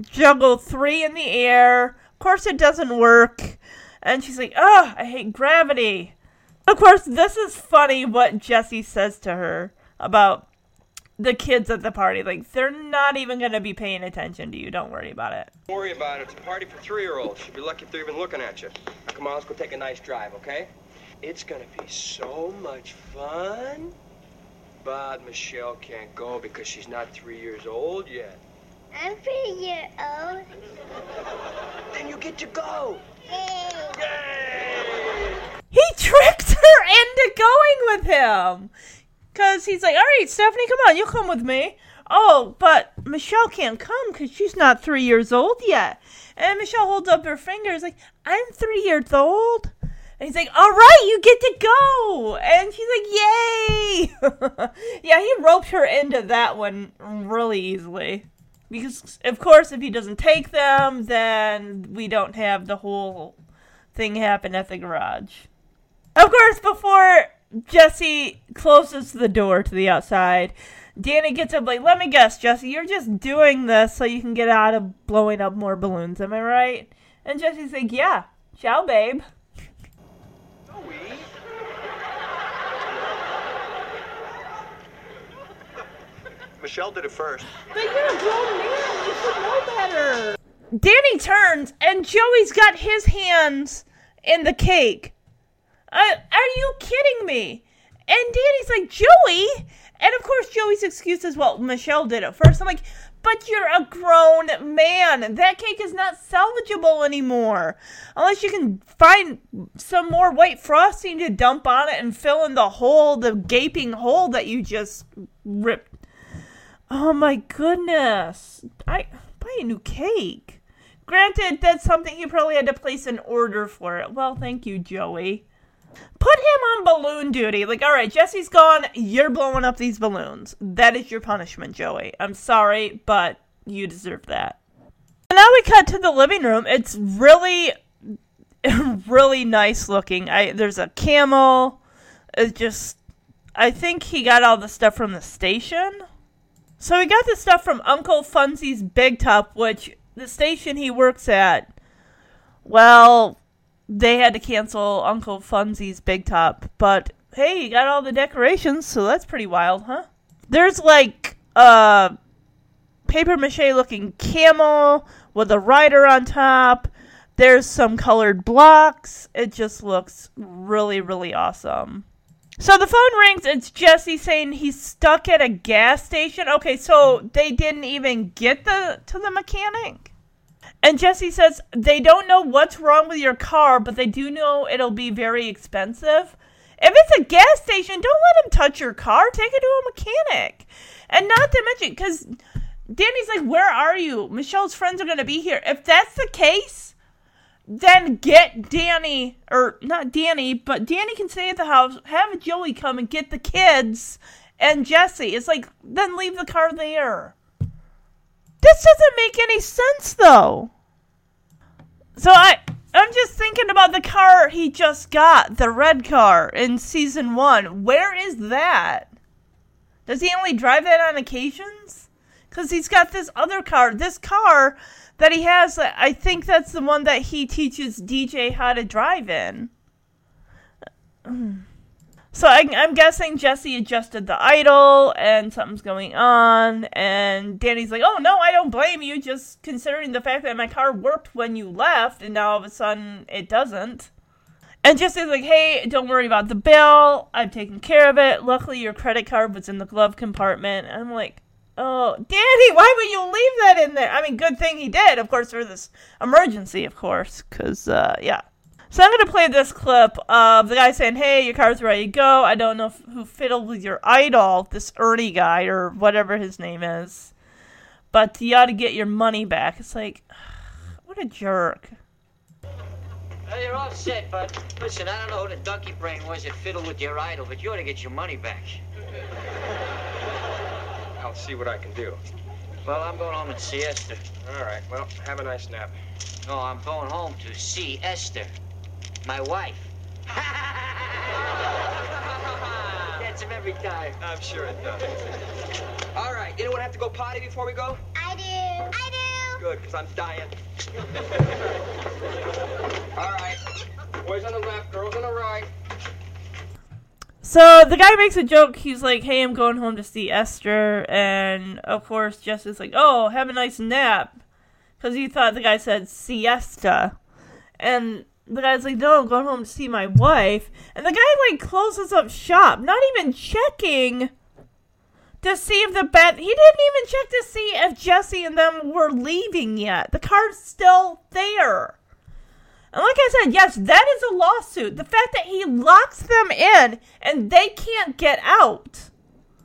juggle three in the air. Of course, it doesn't work. And she's like, "Oh, I hate gravity." Of course, this is funny what Jesse says to her about the kids at the party. Like, they're not even going to be paying attention to you. Don't worry about it. Don't worry about it. It's a party for three-year-olds. You'd be lucky if they're even looking at you. Now, come on, let's go take a nice drive, okay? It's gonna be so much fun. But Michelle can't go because she's not three years old yet. I'm three years old. Then you get to go. Yay. Yay! He tricked her into going with him. Because he's like, all right, Stephanie, come on, you'll come with me. Oh, but Michelle can't come because she's not three years old yet. And Michelle holds up her fingers like, I'm three years old. And he's like, all right, you get to go. And she's like, yay. yeah, he roped her into that one really easily. Because, of course, if he doesn't take them, then we don't have the whole thing happen at the garage. Of course, before Jesse closes the door to the outside, Danny gets up like, let me guess, Jesse, you're just doing this so you can get out of blowing up more balloons, am I right? And Jesse's like, yeah, ciao, babe. Michelle did it first. But you're a grown man, you should know better. Danny turns, and Joey's got his hands in the cake. Uh, are you kidding me? And Danny's like, Joey? And of course, Joey's excuse is, well, Michelle did it first. I'm like, but you're a grown man. That cake is not salvageable anymore. Unless you can find some more white frosting to dump on it and fill in the hole, the gaping hole that you just ripped. Oh my goodness. I buy a new cake. Granted, that's something you probably had to place an order for it. Well, thank you, Joey. Put him on balloon duty. Like, all right, Jesse's gone. You're blowing up these balloons. That is your punishment, Joey. I'm sorry, but you deserve that. And now we cut to the living room. It's really, really nice looking. I there's a camel. It's just, I think he got all the stuff from the station. So we got the stuff from Uncle Funzy's Big Top, which the station he works at. Well, they had to cancel Uncle Funzy's Big Top, but hey, you got all the decorations, so that's pretty wild, huh? There's like a paper mache looking camel with a rider on top. There's some colored blocks. It just looks really, really awesome. So the phone rings. It's Jesse saying he's stuck at a gas station. Okay, so they didn't even get the to the mechanic. And Jesse says they don't know what's wrong with your car, but they do know it'll be very expensive. If it's a gas station, don't let him touch your car. Take it to a mechanic. And not to mention, because Danny's like, Where are you? Michelle's friends are going to be here. If that's the case, then get Danny, or not Danny, but Danny can stay at the house. Have Joey come and get the kids and Jesse. It's like, then leave the car there. This doesn't make any sense, though. So I. I'm just thinking about the car he just got, the red car in season one. Where is that? Does he only drive that on occasions? Because he's got this other car. This car that he has, uh, I think that's the one that he teaches DJ how to drive in. Uh, hmm. So I, am guessing Jesse adjusted the idle and something's going on. And Danny's like, oh no, I don't blame you, just considering the fact that my car worked when you left and now all of a sudden it doesn't. And Jesse's like, hey, don't worry about the bill. I've taken care of it. Luckily, your credit card was in the glove compartment. And I'm like, oh, Danny, why would you leave that in there? I mean, good thing he did, of course, for this emergency, of course. Because, uh, yeah. So I'm gonna play this clip of the guy saying, "Hey, your car's ready to go. I don't know if, who fiddled with your idle, this Ernie guy or whatever his name is, but you ought to get your money back." It's like, what a jerk. Well, you're all set, but Listen, I don't know who the donkey brain was that fiddled with your idle, but you ought to get your money back. I'll see what I can do. Well, I'm going home and see Esther. All right, well, have a nice nap. No, I'm going home to see Esther, my wife. Gets him every time. I'm sure it does. All right, anyone have to go potty before we go? I do. I do. Good, because I'm dying. All right. Boys on the left, girls on the right. So the guy makes a joke. He's like, "Hey, I'm going home to see Esther," and of course, Jess is like, "Oh, have a nice nap," because he thought the guy said siesta, and the guy's like, "No, I'm going home to see my wife," and the guy like closes up shop, not even checking to see if the bed. He didn't even check to see if Jesse and them were leaving yet. The car's still there. And like I said, yes, that is a lawsuit. The fact that he locks them in and they can't get out.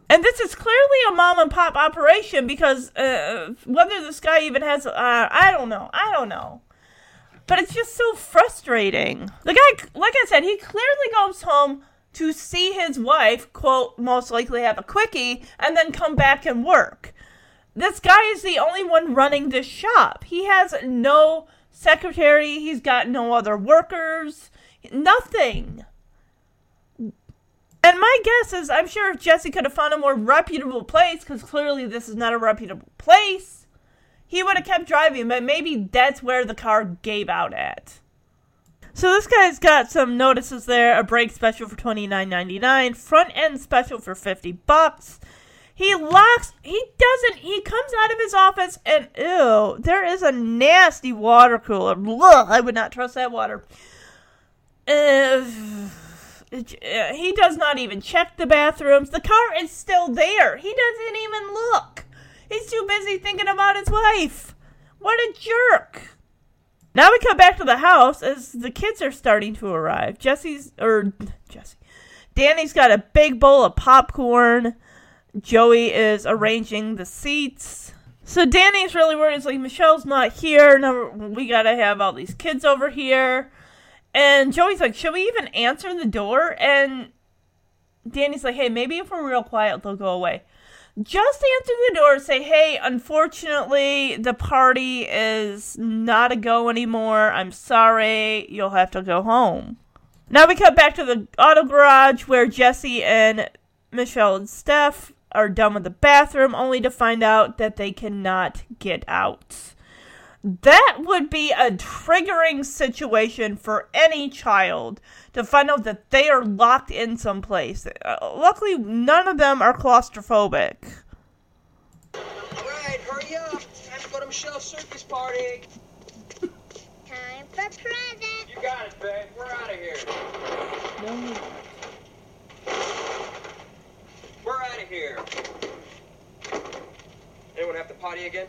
And this is clearly a mom and pop operation because uh, whether this guy even has, uh, I don't know. I don't know. But it's just so frustrating. The guy, like I said, he clearly goes home to see his wife, quote, most likely have a quickie, and then come back and work. This guy is the only one running this shop. He has no secretary, he's got no other workers, nothing. And my guess is, I'm sure if Jesse could have found a more reputable place, because clearly this is not a reputable place, he would have kept driving, but maybe that's where the car gave out at. So this guy's got some notices there, a brake special for twenty nine ninety nine, front end special for fifty bucks. He locks he doesn't he comes out of his office and ew, there is a nasty water cooler. Ugh, I would not trust that water. Uh, he does not even check the bathrooms. The car is still there. He doesn't even look. He's too busy thinking about his wife. What a jerk. Now we come back to the house as the kids are starting to arrive. Jesse's or Jesse. Danny's got a big bowl of popcorn. Joey is arranging the seats. So Danny's really worried. It's like Michelle's not here. Now we gotta have all these kids over here. And Joey's like, should we even answer the door? And Danny's like, hey, maybe if we're real quiet, they'll go away. Just answer the door say, hey, unfortunately, the party is not a go anymore. I'm sorry. You'll have to go home. Now we cut back to the auto garage where Jesse and Michelle and Steph are done with the bathroom, only to find out that they cannot get out. That would be a triggering situation for any child to find out that they are locked in someplace. Uh, luckily, none of them are claustrophobic. All right, hurry up! Time to go to Michelle's circus party. Time for present. You got it, babe. We're out of here. No. We're out of here. Anyone have to potty again?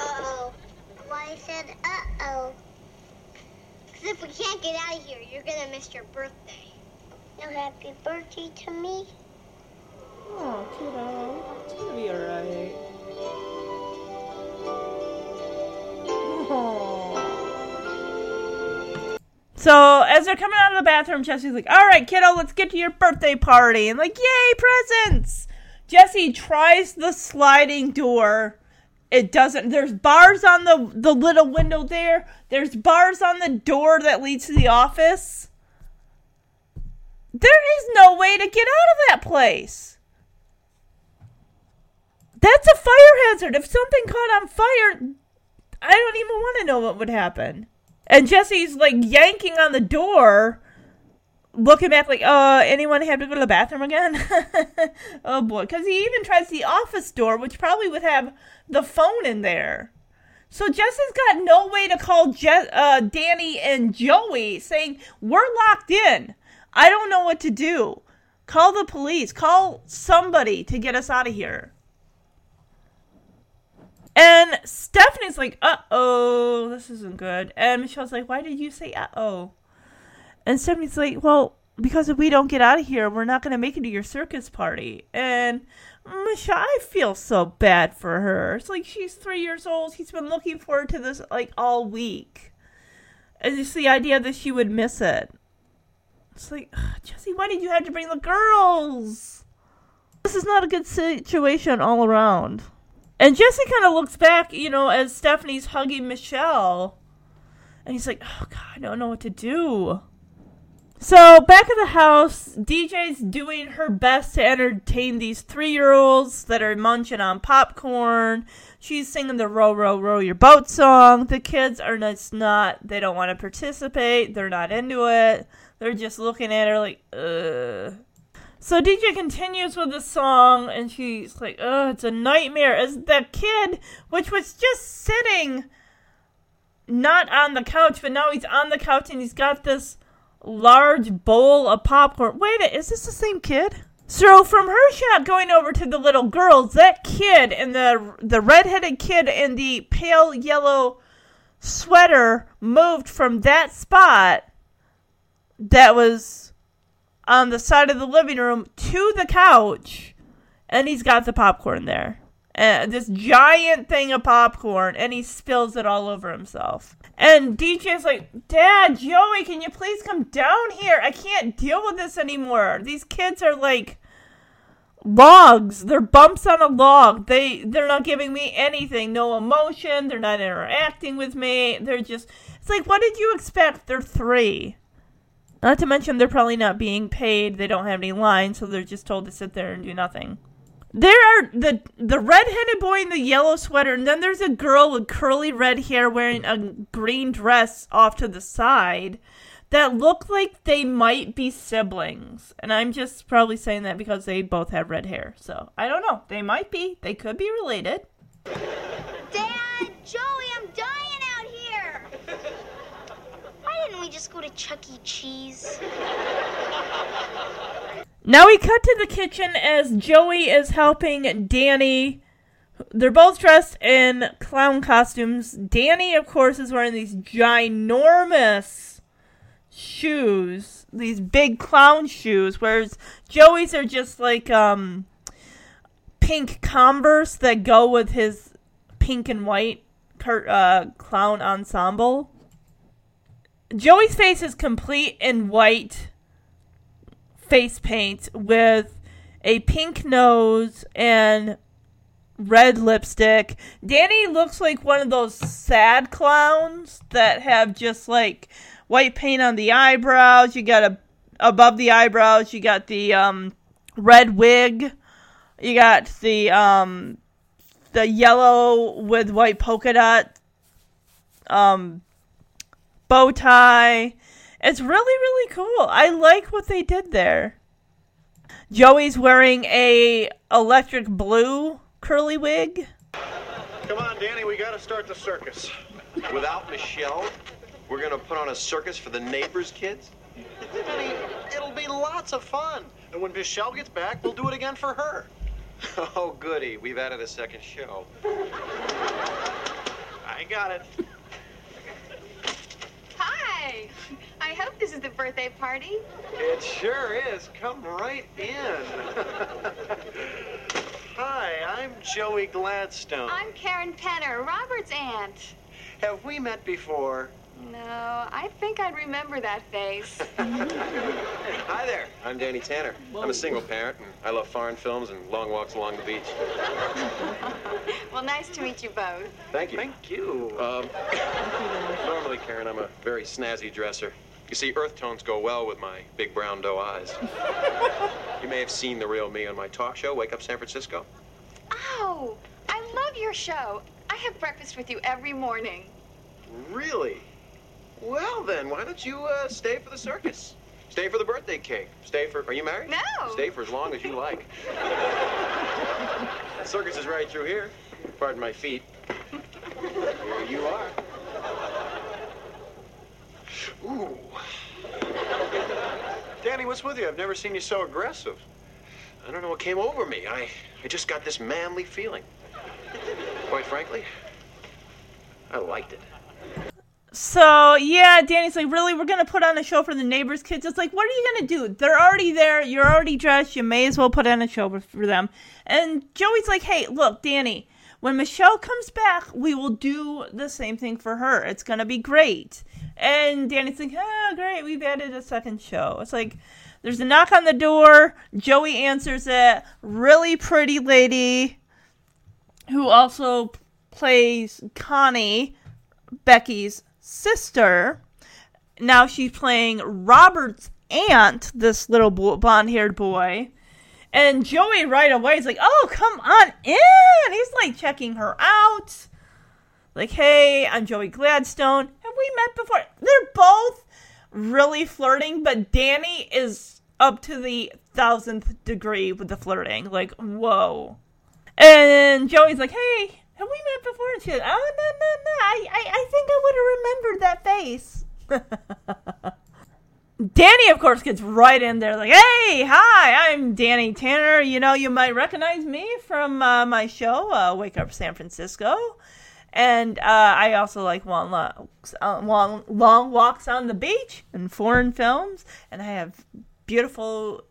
Uh-oh. Why I said uh-oh? Because if we can't get out of here, you're going to miss your birthday. No happy birthday to me? Oh, kiddo. It's gonna be alright. So as they're coming out of the bathroom, Jesse's like, "All right, kiddo, let's get to your birthday party." And like, "Yay, presents!" Jesse tries the sliding door. It doesn't. There's bars on the the little window there. There's bars on the door that leads to the office. There is no way to get out of that place. That's a fire hazard. If something caught on fire, I don't even want to know what would happen. And Jesse's like yanking on the door, looking back like, uh, anyone have to go to the bathroom again? oh boy. Because he even tries the office door, which probably would have the phone in there. So Jesse's got no way to call Je- uh, Danny and Joey saying, we're locked in. I don't know what to do. Call the police. Call somebody to get us out of here. And Stephanie's like, uh oh, this isn't good. And Michelle's like, why did you say uh oh? And Stephanie's like, well, because if we don't get out of here, we're not going to make it to your circus party. And mm, Michelle, I feel so bad for her. It's like she's three years old. She's been looking forward to this like all week. And it's the idea that she would miss it. It's like, Jesse, why did you have to bring the girls? This is not a good situation all around. And Jesse kind of looks back, you know, as Stephanie's hugging Michelle. And he's like, oh, God, I don't know what to do. So, back at the house, DJ's doing her best to entertain these three year olds that are munching on popcorn. She's singing the Row, Row, Row Your Boat song. The kids are just not, they don't want to participate. They're not into it. They're just looking at her like, ugh. So DJ continues with the song, and she's like, "Oh, it's a nightmare." As the kid, which was just sitting, not on the couch, but now he's on the couch, and he's got this large bowl of popcorn. Wait, is this the same kid? So from her shot going over to the little girls, that kid and the the redheaded kid in the pale yellow sweater moved from that spot that was on the side of the living room to the couch, and he's got the popcorn there. And this giant thing of popcorn, and he spills it all over himself. And DJ's like, Dad, Joey, can you please come down here? I can't deal with this anymore. These kids are like logs. They're bumps on a log. They they're not giving me anything. No emotion. They're not interacting with me. They're just it's like what did you expect? They're three. Not to mention they're probably not being paid. They don't have any lines, so they're just told to sit there and do nothing. There are the the redheaded boy in the yellow sweater, and then there's a girl with curly red hair wearing a green dress off to the side that look like they might be siblings. And I'm just probably saying that because they both have red hair. So I don't know. They might be. They could be related. Dad, Joey, I'm dying out here. Why didn't we just go to Chuck E. Cheese? Now we cut to the kitchen as Joey is helping Danny. They're both dressed in clown costumes. Danny, of course, is wearing these ginormous shoes, these big clown shoes, whereas Joey's are just like um pink Converse that go with his pink and white uh, clown ensemble. Joey's face is complete in white face paint with a pink nose and red lipstick. Danny looks like one of those sad clowns that have just like white paint on the eyebrows. You got a above the eyebrows, you got the um red wig. You got the um the yellow with white polka dot um bow tie. It's really, really cool. I like what they did there. Joey's wearing a electric blue curly wig. Come on, Danny, we gotta start the circus. Without Michelle, we're gonna put on a circus for the neighbors' kids? Danny, it'll be lots of fun. And when Michelle gets back, we'll do it again for her. Oh, goody. We've added a second show. I got it. Hi. I hope this is the birthday party. It sure is. Come right in. Hi, I'm Joey Gladstone. I'm Karen Penner, Robert's aunt. Have we met before? No, I think I'd remember that face. Hi there. I'm Danny Tanner. I'm a single parent, and I love foreign films and long walks along the beach. well, nice to meet you both. Thank you. Thank you. Um, normally, Karen, I'm a very snazzy dresser. You see, earth tones go well with my big brown doe eyes. you may have seen the real me on my talk show, Wake Up San Francisco. Oh, I love your show. I have breakfast with you every morning. Really? Well, then, why don't you uh, stay for the circus? Stay for the birthday cake. Stay for. Are you married? No. Stay for as long as you like. the circus is right through here. Pardon my feet. Here you are. Ooh. Danny, what's with you? I've never seen you so aggressive. I don't know what came over me. I, I just got this manly feeling. Quite frankly, I liked it. So yeah, Danny's like, really, we're gonna put on a show for the neighbors' kids. It's like, what are you gonna do? They're already there. You're already dressed. You may as well put on a show for them. And Joey's like, hey, look, Danny, when Michelle comes back, we will do the same thing for her. It's gonna be great. And Danny's like, oh, great, we've added a second show. It's like, there's a knock on the door. Joey answers it. Really pretty lady who also plays Connie, Becky's sister. Now she's playing Robert's aunt, this little blonde haired boy. And Joey right away is like, oh, come on in. He's like checking her out. Like, hey, I'm Joey Gladstone. Have we met before? They're both really flirting, but Danny is up to the thousandth degree with the flirting. Like, whoa. And Joey's like, hey, have we met before? And she like, oh, no, no, no. I, I, I think I would have remembered that face. Danny, of course, gets right in there, like, "Hey, hi, I'm Danny Tanner. You know, you might recognize me from uh, my show, uh, Wake Up San Francisco, and uh, I also like long, uh, long, long walks on the beach and foreign films, and I have beautiful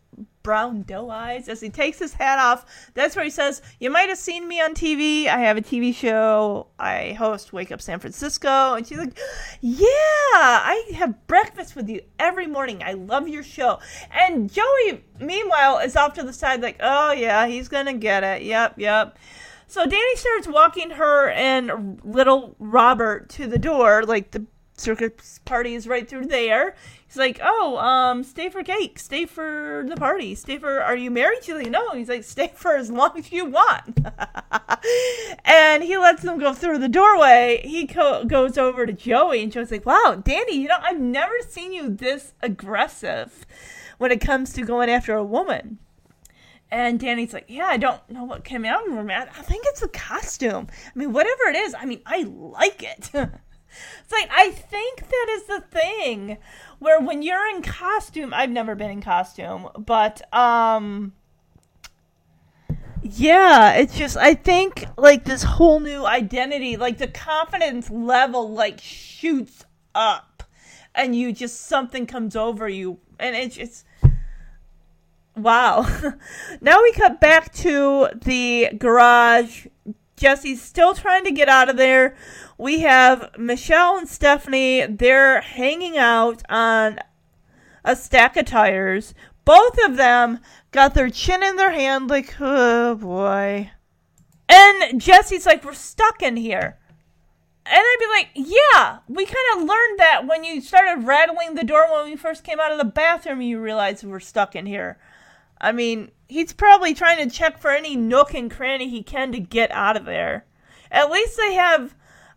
brown doe eyes as he takes his hat off. That's where he says, You might have seen me on TV. I have a TV show. I host Wake Up San Francisco. And she's like, Yeah, I have breakfast with you every morning. I love your show. And Joey, meanwhile, is off to the side, like, Oh, yeah, he's going to get it. Yep, yep. So Danny starts walking her and little Robert to the door, like the circus party is right through there. He's like, "Oh, um, stay for cake, stay for the party, stay for. Are you married?" Like, "No." He's like, "Stay for as long as you want." and he lets them go through the doorway. He co- goes over to Joey, and Joey's like, "Wow, Danny, you know, I've never seen you this aggressive when it comes to going after a woman." And Danny's like, yeah, I don't know what came out of her, man. I think it's the costume. I mean, whatever it is, I mean, I like it. It's like I think that is the thing where when you're in costume, I've never been in costume, but um yeah, it's just I think like this whole new identity, like the confidence level like shoots up and you just something comes over you and it's just wow. now we cut back to the garage. Jesse's still trying to get out of there we have Michelle and Stephanie. They're hanging out on a stack of tires. Both of them got their chin in their hand, like, oh boy. And Jesse's like, we're stuck in here. And I'd be like, yeah, we kind of learned that when you started rattling the door when we first came out of the bathroom, you realized we're stuck in here. I mean, he's probably trying to check for any nook and cranny he can to get out of there. At least they have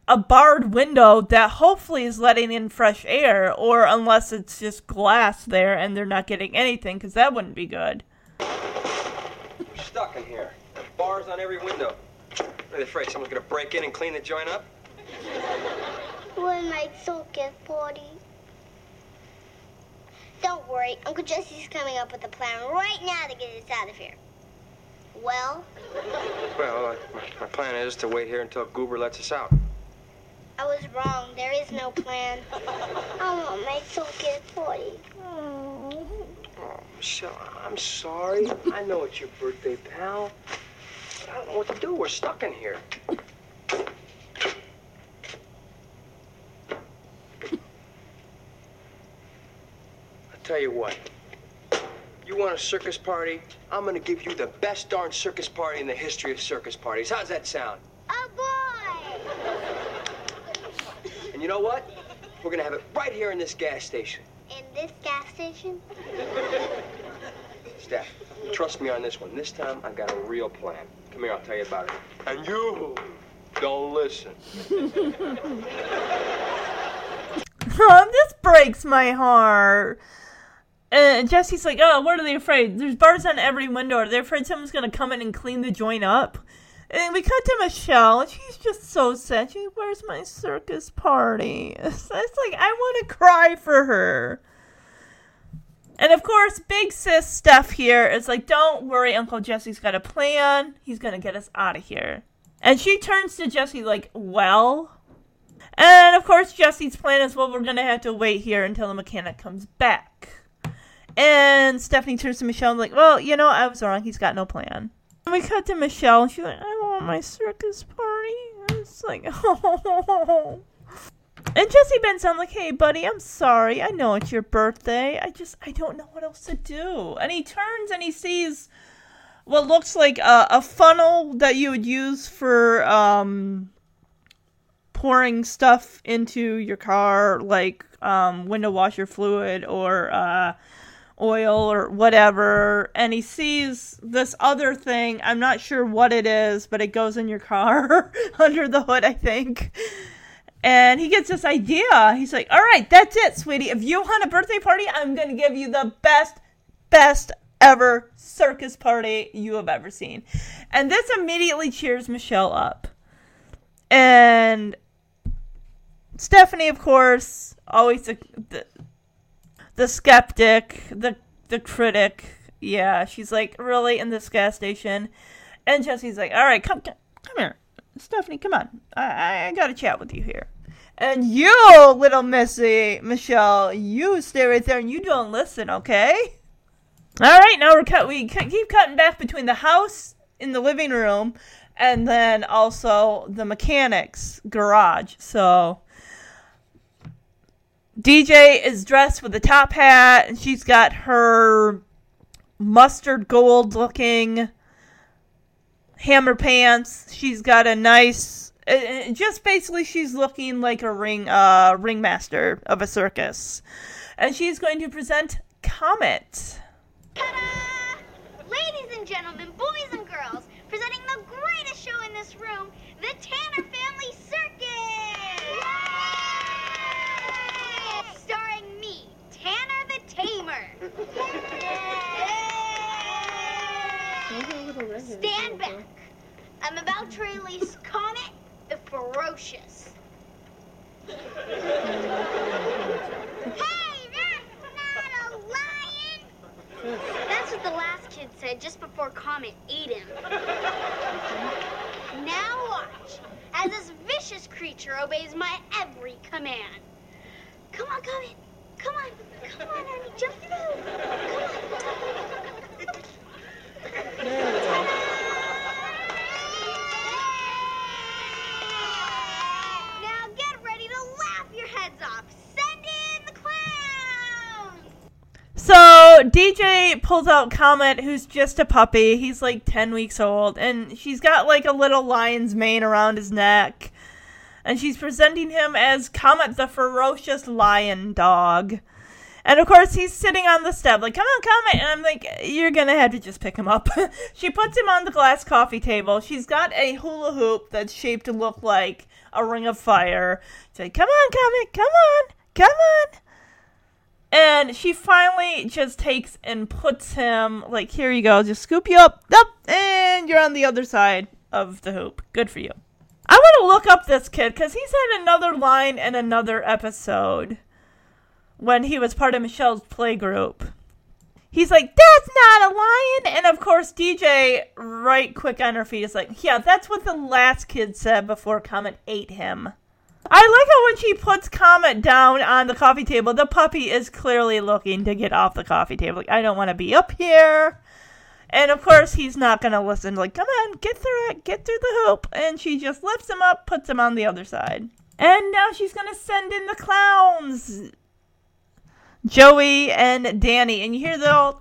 a barred window that hopefully is letting in fresh air, or unless it's just glass there and they're not getting anything, because that wouldn't be good. We're stuck in here. Bars on every window. Are they afraid someone's gonna break in and clean the joint up? When my circus party. Don't worry, Uncle Jesse's coming up with a plan right now to get us out of here. Well, Well, uh, my, plan is to wait here until Goober lets us out. I was wrong. There is no plan. I want my circus party. Oh, Michelle, I'm sorry. I know it's your birthday, pal. But I don't know what to do. We're stuck in here. Tell you what. You want a circus party? I'm gonna give you the best darn circus party in the history of circus parties. How's that sound? Oh boy! And you know what? We're gonna have it right here in this gas station. In this gas station? Steph, trust me on this one. This time I've got a real plan. Come here, I'll tell you about it. And you don't listen. oh, this breaks my heart. And Jesse's like, oh, what are they afraid? There's bars on every window. Are they afraid someone's gonna come in and clean the joint up? And we cut to Michelle, and she's just so sad. She's where's my circus party? It's, like, I want to cry for her. And of course, big sis Steph here is like, don't worry, Uncle Jesse's got a plan. He's gonna get us out of here. And she turns to Jesse like, well? And of course, Jesse's plan is, well, we're gonna have to wait here until the mechanic comes back. And Stephanie turns to Michelle and like, well, you know, I was wrong. He's got no plan. And we cut to Michelle, she's like, I want my circus party. And it's like, oh. And Jesse bends down like, hey, buddy, I'm sorry. I know it's your birthday. I just, I don't know what else to do. And he turns and he sees what looks like a, a funnel that you would use for um, pouring stuff into your car, like um, window washer fluid or uh, oil or whatever. And he sees this other thing. I'm not sure what it is, but it goes in your car under the hood, I think. And he gets this idea. He's like, all right, that's it, sweetie. If you want a birthday party, I'm going to give you the best, best ever circus party you have ever seen. And this immediately cheers Michelle up. And Stephanie, of course, always the, the, the skeptic, the, the critic. Yeah, she's like, really, in this gas station? And Jesse's like, all right, come, come, come here. Stephanie, come on. I, I, gotta chat with you here. And you, little Missy, Michelle, you stay right there and you don't listen, okay? All right, now we're cut. We keep cutting back between the house in the living room and then also the mechanics garage. So DJ is dressed with a top hat and she's got her mustard gold looking hammer pants. She's got a nice uh, uh, just basically she's looking like a ring uh ringmaster of a circus. And she's going to present Comet. Ladies and gentlemen, boys and girls, presenting the greatest show in this room, the Tanner Family Circus! Starring me, Tanner the Tamer. Stand back. I'm about to release Comet the Ferocious. hey, that's not a lion! That's what the last kid said just before Comet ate him. Now watch as this vicious creature obeys my every command. Come on, Comet. Come on. Come on, Ernie. Jump through. Now get ready to laugh your heads off. Send in the clowns. So DJ pulls out Comet, who's just a puppy. He's like 10 weeks old, and she's got like a little lion's mane around his neck. And she's presenting him as Comet the ferocious lion dog. And of course, he's sitting on the step, like, come on, Comet. And I'm like, you're gonna have to just pick him up. she puts him on the glass coffee table. She's got a hula hoop that's shaped to look like a ring of fire. She's like, come on, Comet, come on, come on. And she finally just takes and puts him like, here you go, just scoop you up, up, and you're on the other side. of the hoop. Good for you. I want to look up this kid because he's had another line in another episode when he was part of Michelle's playgroup. He's like, that's not a lion. And of course, DJ, right quick on her feet, is like, yeah, that's what the last kid said before Comet ate him. I like how when she puts Comet down on the coffee table, the puppy is clearly looking to get off the coffee table. Like, I don't want to be up here. And of course, he's not going to listen. Like, come on, get through it, get through the hoop. And she just lifts him up, puts him on the other side. And now she's going to send in the clowns. Joey and Danny, and you hear the little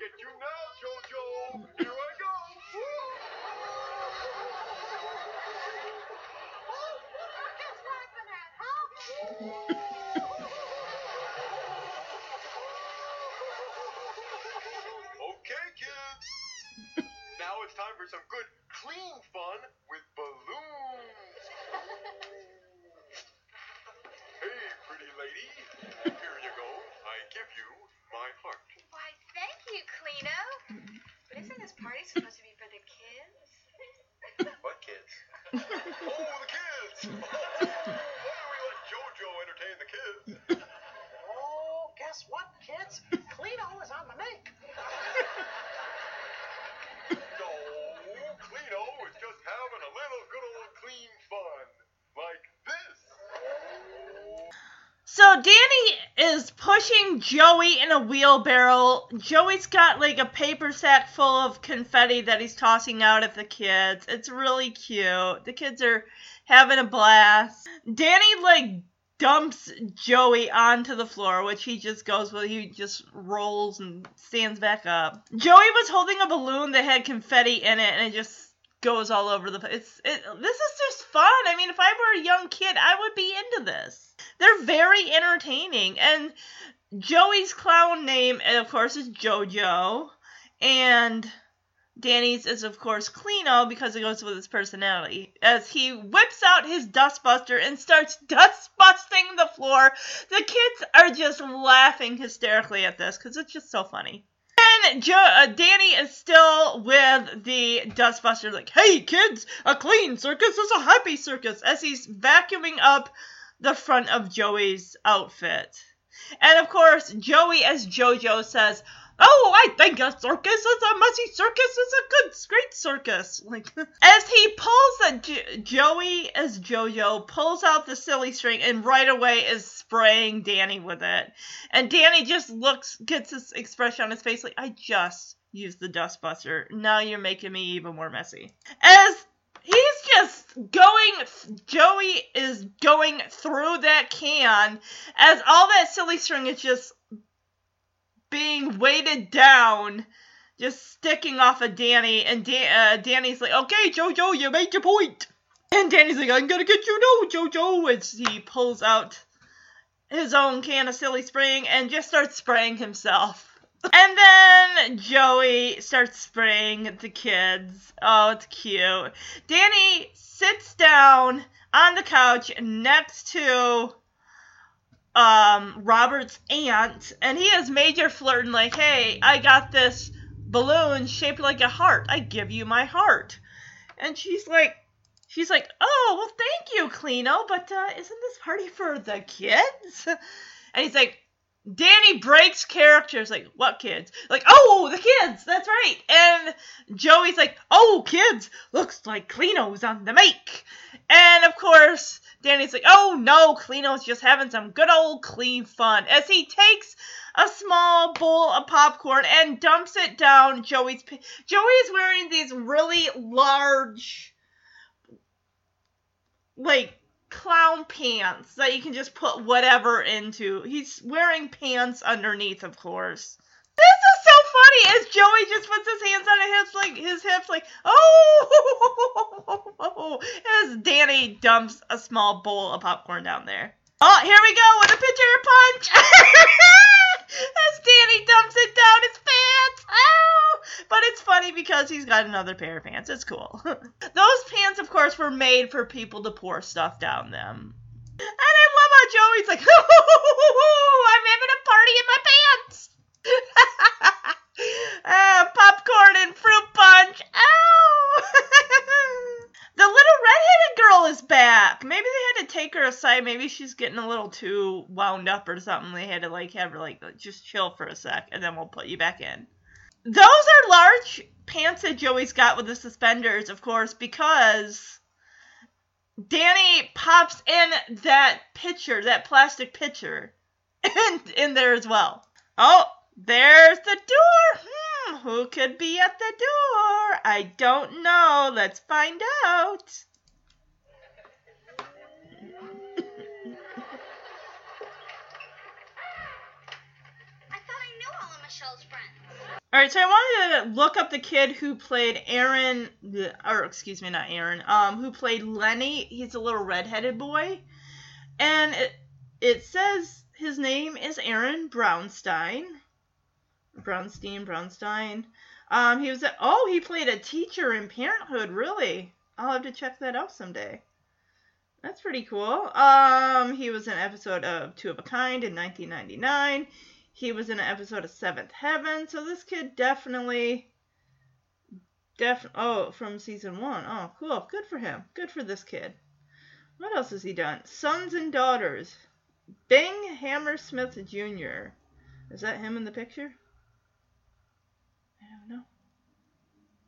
get you now, JoJo. Here I go. Okay, kids. now it's time for some good, clean fun with balloons. hey, pretty lady. Here you go. I give you my heart. Why, thank you, Cleano. But isn't this party supposed to be for the kids? What kids? Oh, the kids! Why don't we let JoJo entertain the kids? Oh, guess what, kids? Cleano is on the make. no, Cleano is just having a little good old clean fun. Like this. So Danny is pushing Joey in a wheelbarrow. Joey's got like a paper sack full of confetti that he's tossing out at the kids. It's really cute. The kids are having a blast. Danny like dumps Joey onto the floor, which he just goes with. He just rolls and stands back up. Joey was holding a balloon that had confetti in it, and it just goes all over the place. It's it, this is just fun. I mean, if I were a young kid, I would be into this. They're very entertaining, and Joey's clown name, of course, is JoJo, and Danny's is, of course, Cleano because it goes with his personality. As he whips out his dustbuster and starts dust busting the floor, the kids are just laughing hysterically at this because it's just so funny. And jo- uh, Danny is still with the dustbuster, like, hey kids, a clean circus is a happy circus, as he's vacuuming up the front of Joey's outfit. And of course, Joey, as JoJo says, Oh, I think a circus is a messy circus is a good, great circus. Like, as he pulls the Joey as JoJo pulls out the silly string and right away is spraying Danny with it, and Danny just looks, gets this expression on his face like, I just used the dustbuster. Now you're making me even more messy. As he's just going joey is going through that can as all that silly string is just being weighted down just sticking off of danny and uh, danny's like okay jojo you made your point. And danny's like i'm gonna get you now jojo as he pulls out his own can of silly string and just starts spraying himself and then Joey starts spraying the kids. Oh, it's cute. Danny sits down on the couch next to um Robert's aunt, and he is major flirting like, "Hey, I got this balloon shaped like a heart. I give you my heart." And she's like, she's like, "Oh, well, thank you, Cleano, but uh, isn't this party for the kids?" And he's like, Danny breaks characters like what kids? Like oh the kids, that's right. And Joey's like oh kids, looks like Cleano's on the make. And of course Danny's like oh no, Cleano's just having some good old clean fun as he takes a small bowl of popcorn and dumps it down Joey's. pa- Joey is wearing these really large, like clown pants that you can just put whatever into. He's wearing pants underneath, of course. This is so funny as Joey just puts his hands on his hips, like his hips, like oh, as Danny dumps a small bowl of popcorn down there. Oh, here we go with a pitcher punch. as Danny dumps it down his pants. Oh, but it's funny because he's got another pair of pants. It's cool. Those pants, of course, were made for people to pour stuff down them. And I love how Joey's like, I'm having a party in my pants. Ah, popcorn and fruit punch. Ow! The little redheaded girl is back. Maybe they had to take her aside. Maybe she's getting a little too wound up or something. They had to like have her like just chill for a sec, and then we'll put you back in. Those are large pants that Joey's got with the suspenders, of course, because Danny pops in that pitcher, that plastic pitcher, in, in there as well. Oh, there's the door. Hmm. Hmm, who could be at the door? I don't know. Let's find out. I thought I knew all of Michelle's friends. All right, so I wanted to look up the kid who played Aaron, or excuse me, not Aaron, um, who played Lenny. He's a little redheaded boy, and it it says his name is Aaron Brownstein. Brownstein, Brownstein. Um, he was a, oh, he played a teacher in Parenthood. Really, I'll have to check that out someday. That's pretty cool. Um, he was in an episode of Two of a Kind in 1999. He was in an episode of Seventh Heaven, so this kid definitely, def. Oh, from season one. Oh, cool. Good for him. Good for this kid. What else has he done? Sons and Daughters. Bing Hammersmith Jr. Is that him in the picture? Don't know.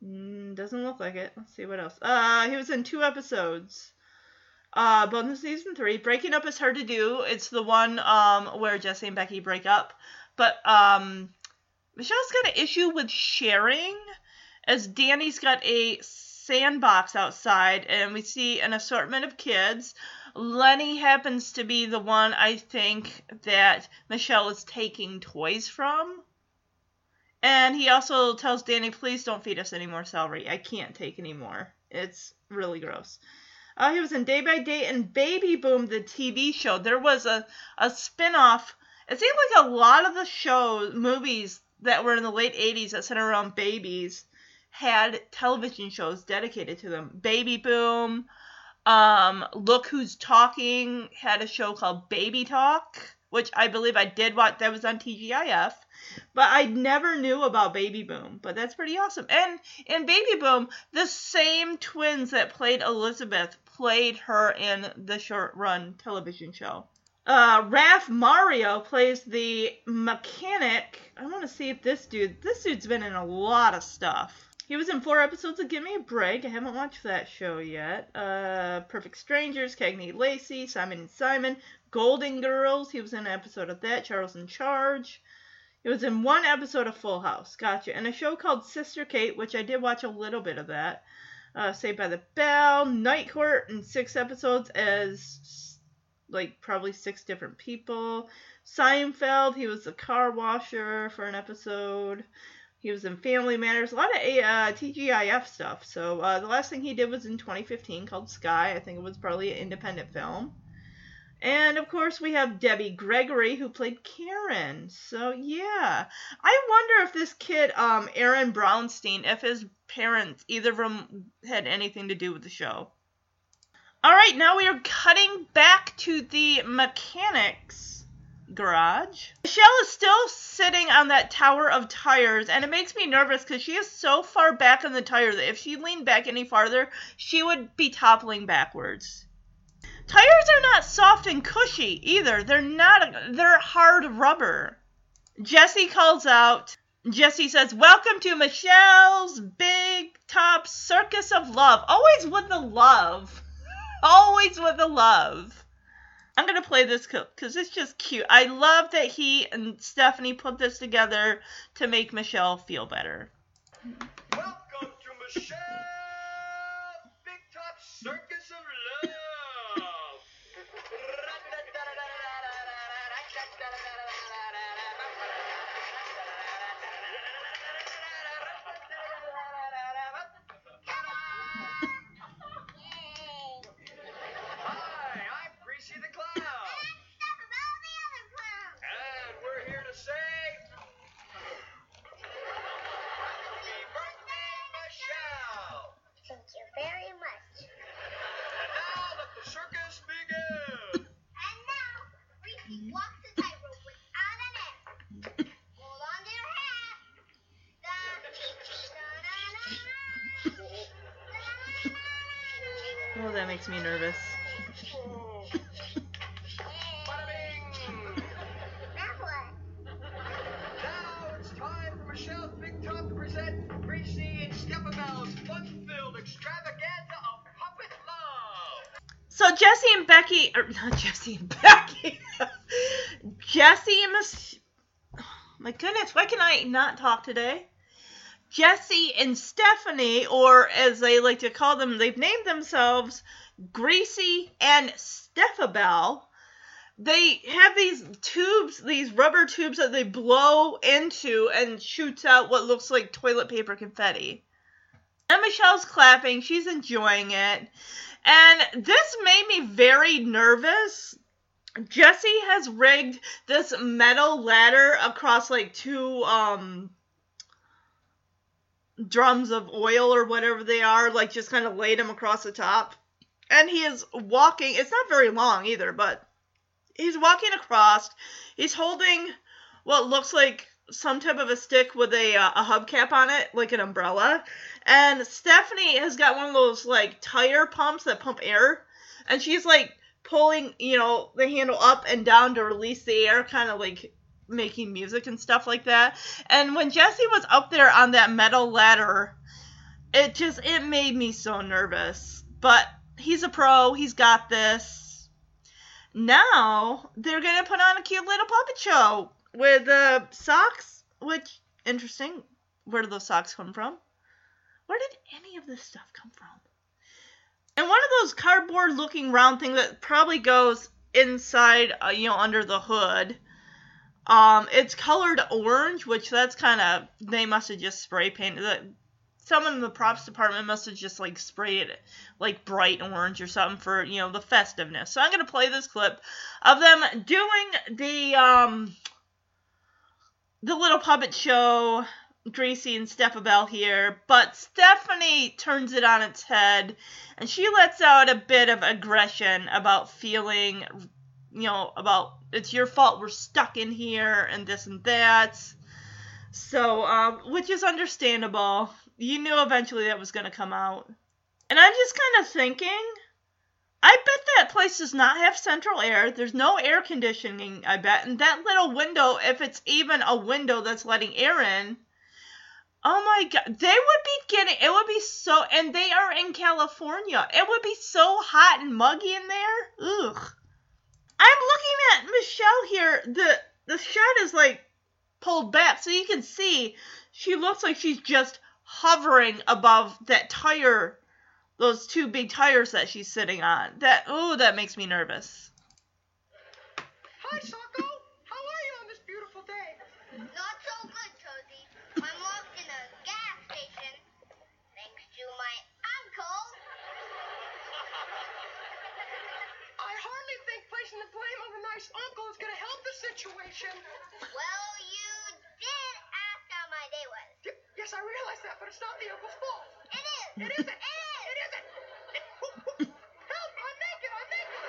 Mm, doesn't look like it. Let's see what else. Uh, he was in two episodes. Uh, both in season three. Breaking up is hard to do. It's the one um where Jesse and Becky break up. But um, Michelle's got an issue with sharing, as Danny's got a sandbox outside, and we see an assortment of kids. Lenny happens to be the one I think that Michelle is taking toys from. And he also tells Danny, please don't feed us any more celery. I can't take any more. It's really gross. Uh, he was in Day by Day and Baby Boom, the TV show. There was a, a spin off. It seemed like a lot of the shows, movies that were in the late 80s that centered around babies had television shows dedicated to them. Baby Boom, um, Look Who's Talking had a show called Baby Talk, which I believe I did watch. That was on TGIF. But I never knew about Baby Boom. But that's pretty awesome. And in Baby Boom, the same twins that played Elizabeth played her in the short run television show. Uh, Raph Mario plays the mechanic. I want to see if this dude. This dude's been in a lot of stuff. He was in four episodes of Give Me a Break. I haven't watched that show yet. Uh, Perfect Strangers, Cagney Lacey, Simon and Simon, Golden Girls. He was in an episode of that. Charles in Charge. He was in one episode of Full House. Gotcha. And a show called Sister Kate, which I did watch a little bit of that. Uh, Saved by the Bell, Night Court, and six episodes as like probably six different people. Seinfeld, he was a car washer for an episode. He was in Family Matters, a lot of uh, TGIF stuff. So uh, the last thing he did was in 2015 called Sky. I think it was probably an independent film. And of course, we have Debbie Gregory who played Karen. So yeah, I wonder if this kid, um, Aaron Brownstein, if his parents, either of them, had anything to do with the show. All right, now we are cutting back to the mechanics garage. Michelle is still sitting on that tower of tires, and it makes me nervous because she is so far back in the tire that if she leaned back any farther, she would be toppling backwards. Tires are not soft and cushy either. They're not, they're hard rubber. Jesse calls out. Jesse says, Welcome to Michelle's Big Top Circus of Love. Always with the love. Always with the love. I'm gonna play this because it's just cute. I love that he and Stephanie put this together to make Michelle feel better. Welcome to Michelle of puppet love! So Jesse and Becky, or not Jesse and Becky, Jesse and. Oh, my goodness, why can I not talk today? Jesse and Stephanie, or as they like to call them, they've named themselves Greasy and Stephabelle. They have these tubes, these rubber tubes that they blow into and shoots out what looks like toilet paper confetti. And Michelle's clapping, she's enjoying it. And this made me very nervous. Jesse has rigged this metal ladder across like two um drums of oil or whatever they are, like just kind of laid them across the top. And he is walking, it's not very long either, but he's walking across. He's holding what looks like some type of a stick with a uh, a hubcap on it, like an umbrella. And Stephanie has got one of those like tire pumps that pump air, and she's like pulling, you know, the handle up and down to release the air, kind of like making music and stuff like that. And when Jesse was up there on that metal ladder, it just it made me so nervous. But he's a pro, he's got this. Now they're gonna put on a cute little puppet show with uh, socks, which interesting. Where did those socks come from? Where did any of this stuff come from? And one of those cardboard looking round thing that probably goes inside, uh, you know, under the hood. Um, it's colored orange, which that's kind of they must have just spray painted it. Someone in the props department must have just like sprayed it like bright orange or something for you know the festiveness. So I'm gonna play this clip of them doing the um the little puppet show. Greasy and Stephabelle here, but Stephanie turns it on its head and she lets out a bit of aggression about feeling you know, about it's your fault we're stuck in here and this and that. So, um, which is understandable. You knew eventually that was going to come out. And I'm just kind of thinking, I bet that place does not have central air. There's no air conditioning, I bet. And that little window, if it's even a window that's letting air in, oh my god, they would be getting, it would be so, and they are in California. It would be so hot and muggy in there. Ugh. I'm looking at Michelle here. The the shot is like pulled back so you can see she looks like she's just hovering above that tire those two big tires that she's sitting on. That oh that makes me nervous. Hi, Socko. How are you on this beautiful day? Not so good, Cozy. I'm locked in a gas station. Thanks to my uncle. I hardly think placing the blame on the nice uncle is going to help the situation. Well, you did ask how my day was. Y- yes, I realize that, but it's not the uncle's fault. It is. It isn't. it is. It isn't. It- Help! I'm naked. I'm naked.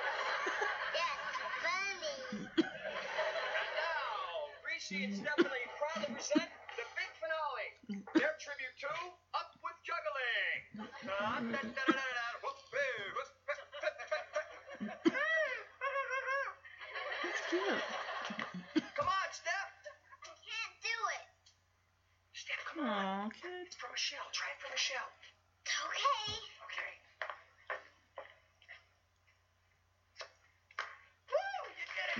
That's funny. And now, Greasy and Stephanie proudly present the big finale. Their tribute to Up with Juggling. Uh, da, da, da, da, da, whoop, hey, whoop, whoop, whoop, whoop, whoop. That's cute. Come on, Steph. Can't do it. Steph, come on. Aw, kid. It's for Michelle. Try it for Michelle. Okay.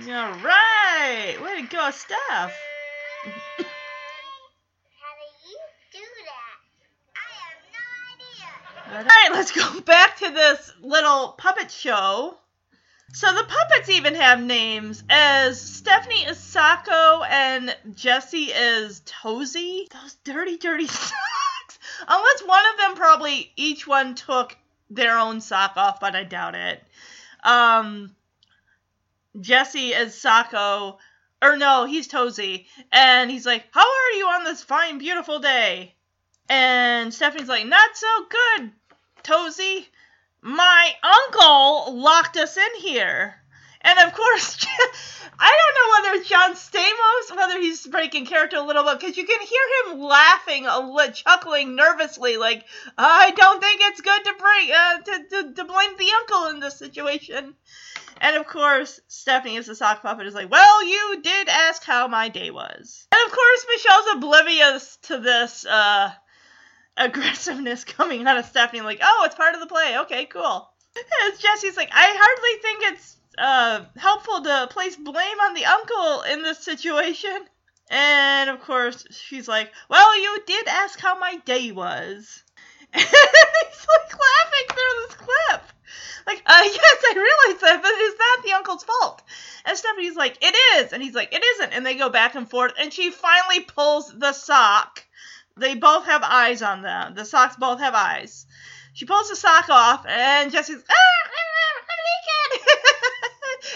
Okay. All right. Way to go, Steph. How do you do that? I have no idea. All right, let's go back to this little puppet show. So the puppets even have names, as Stephanie is Socko and Jesse is Tozy. Those dirty, dirty socks. Unless one of them probably each one took their own sock off, but I doubt it. Um, Jesse is Socko, or no, he's Tozy, and he's like, "How are you on this fine, beautiful day?" And Stephanie's like, "Not so good, Tozy. My uncle locked us in here." And of course, I don't know whether John Stamos, whether he's breaking character a little bit, because you can hear him laughing, li- chuckling nervously, like, "I don't think it's good to bring uh, to, to to blame the uncle in this situation." And of course, Stephanie as the sock puppet is like, Well, you did ask how my day was. And of course, Michelle's oblivious to this uh, aggressiveness coming out of Stephanie, like, Oh, it's part of the play. Okay, cool. And Jesse's like, I hardly think it's uh, helpful to place blame on the uncle in this situation. And of course, she's like, Well, you did ask how my day was. And he's like laughing through this clip. Like, uh, yes, I realize that, but it's not the uncle's fault. And Stephanie's like, it is. And he's like, it isn't. And they go back and forth. And she finally pulls the sock. They both have eyes on them. The socks both have eyes. She pulls the sock off, and Jesse's, ah, I'm naked.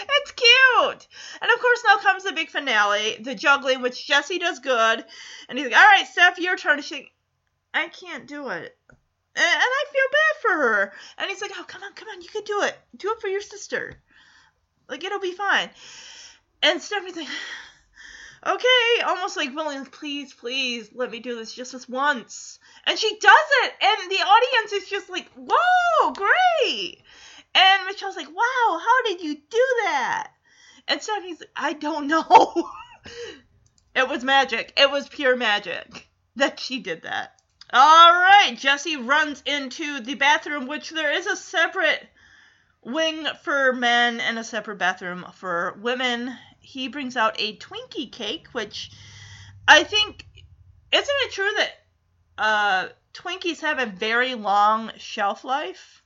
It's cute. And of course, now comes the big finale, the juggling, which Jesse does good. And he's like, all right, Steph, your turn. And she's like, I can't do it. And, I feel bad for her. And he's like, oh, come on, come on, you can do it. Do it for your sister. Like, it'll be fine. And Stephanie's like, okay, almost like willing, please, please, let me do this just this once. And she does it. And the audience is just like, whoa, great. And Michelle's like, wow, how did you do that? And Stephanie's like, I don't know. it was magic. It was pure magic that she did that. All right, Jesse runs into the bathroom, which there is a separate wing for men and a separate bathroom for women. He brings out a Twinkie cake, which I think isn't it true that uh, Twinkies have a very long shelf life?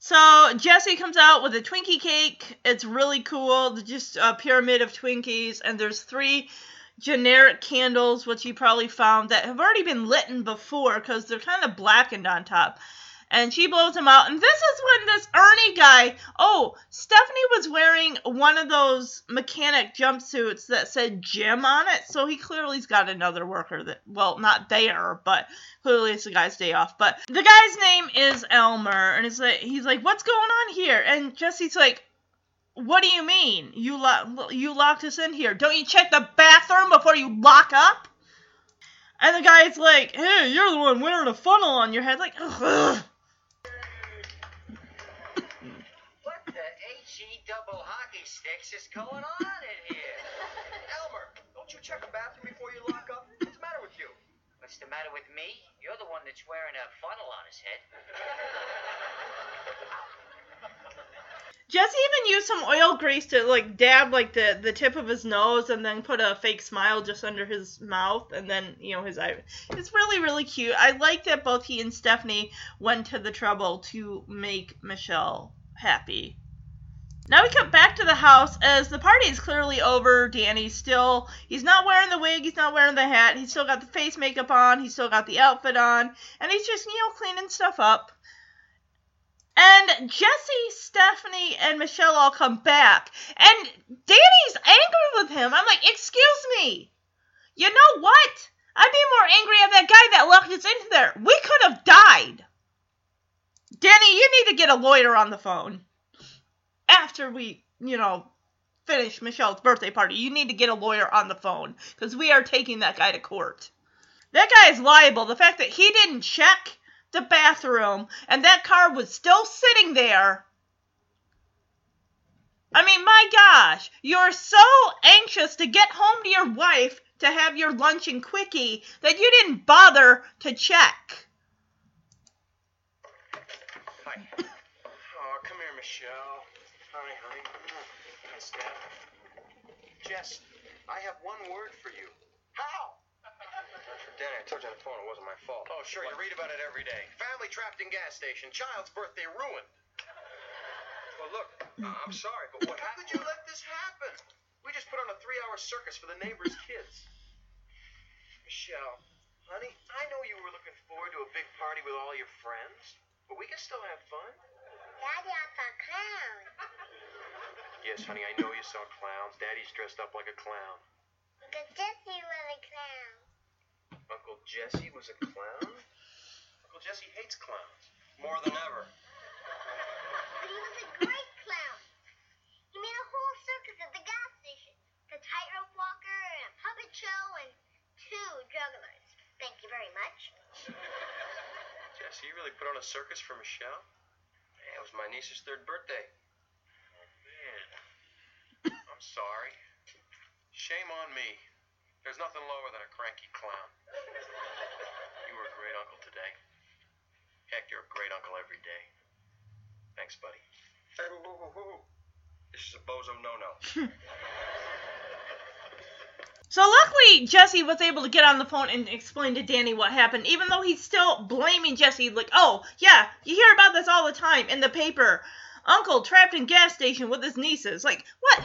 So Jesse comes out with a Twinkie cake. It's really cool. Just a pyramid of Twinkies, and there's three generic candles, which you probably found that have already been lit before because they're kind of blackened on top. And she blows him out. And this is when this Ernie guy. Oh, Stephanie was wearing one of those mechanic jumpsuits that said Jim on it. So he clearly's got another worker that, well, not there, but clearly it's the guy's day off. But the guy's name is Elmer. And it's like, he's like, what's going on here? And Jesse's like, what do you mean? You lo- you locked us in here. Don't you check the bathroom before you lock up? And the guy's like, "Hey, you're the one wearing a funnel on your head." Like, ugh. What the HE double hockey sticks is going on in here? Elmer, don't you check a bathroom before you lock up? What's the matter with you? What's the matter with me? You're the one that's wearing a funnel on his head. Jesse even used some oil grease to like dab like the the tip of his nose, and then put a fake smile just under his mouth, and then you know his eye. It's really really cute. I like that both he and Stephanie went to the trouble to make Michelle happy. Now we come back to the house as the party is clearly over. Danny's still, he's not wearing the wig, he's not wearing the hat, he's still got the face makeup on, he's still got the outfit on, and he's just, you know, cleaning stuff up. And Jesse, Stephanie, and Michelle all come back, and Danny's angry with him. I'm like, excuse me, you know what? I'd be more angry at that guy that locked us in there. We could have died. Danny, you need to get a lawyer on the phone after we, you know, finish Michelle's birthday party, you need to get a lawyer on the phone because we are taking that guy to court. That guy is liable. The fact that he didn't check the bathroom and that car was still sitting there I mean, my gosh, you're so anxious to get home to your wife to have your lunch and quickie that you didn't bother to check. Hi. Oh, come here, Michelle. Hi, honey. Hi, Steph. Jess, I have one word for you. How? Danny, I told you on the phone it wasn't my fault. Oh, sure, you read about it every day. Family trapped in gas station. Child's birthday ruined. Well, look, uh, I'm sorry, but what How happened? could you let this happen? We just put on a three-hour circus for the neighbors' kids. Michelle, honey, I know you were looking forward to a big party with all your friends, but we can still have fun. Daddy, I saw clown. Yes, honey, I know you saw clowns. Daddy's dressed up like a clown. Uncle Jesse was a clown. Uncle Jesse was a clown? Uncle Jesse hates clowns. More than ever. But he was a great clown. He made a whole circus at the gas station. The tightrope walker and a puppet show and two jugglers. Thank you very much. Jesse, you really put on a circus for Michelle? It was my niece's third birthday. Oh, man, I'm sorry. Shame on me. There's nothing lower than a cranky clown. You were a great uncle today. Heck, you're a great uncle every day. Thanks, buddy. This is a bozo no-no. So luckily, Jesse was able to get on the phone and explain to Danny what happened, even though he's still blaming Jesse. Like, oh yeah, you hear about this all the time in the paper. Uncle trapped in gas station with his nieces. Like what?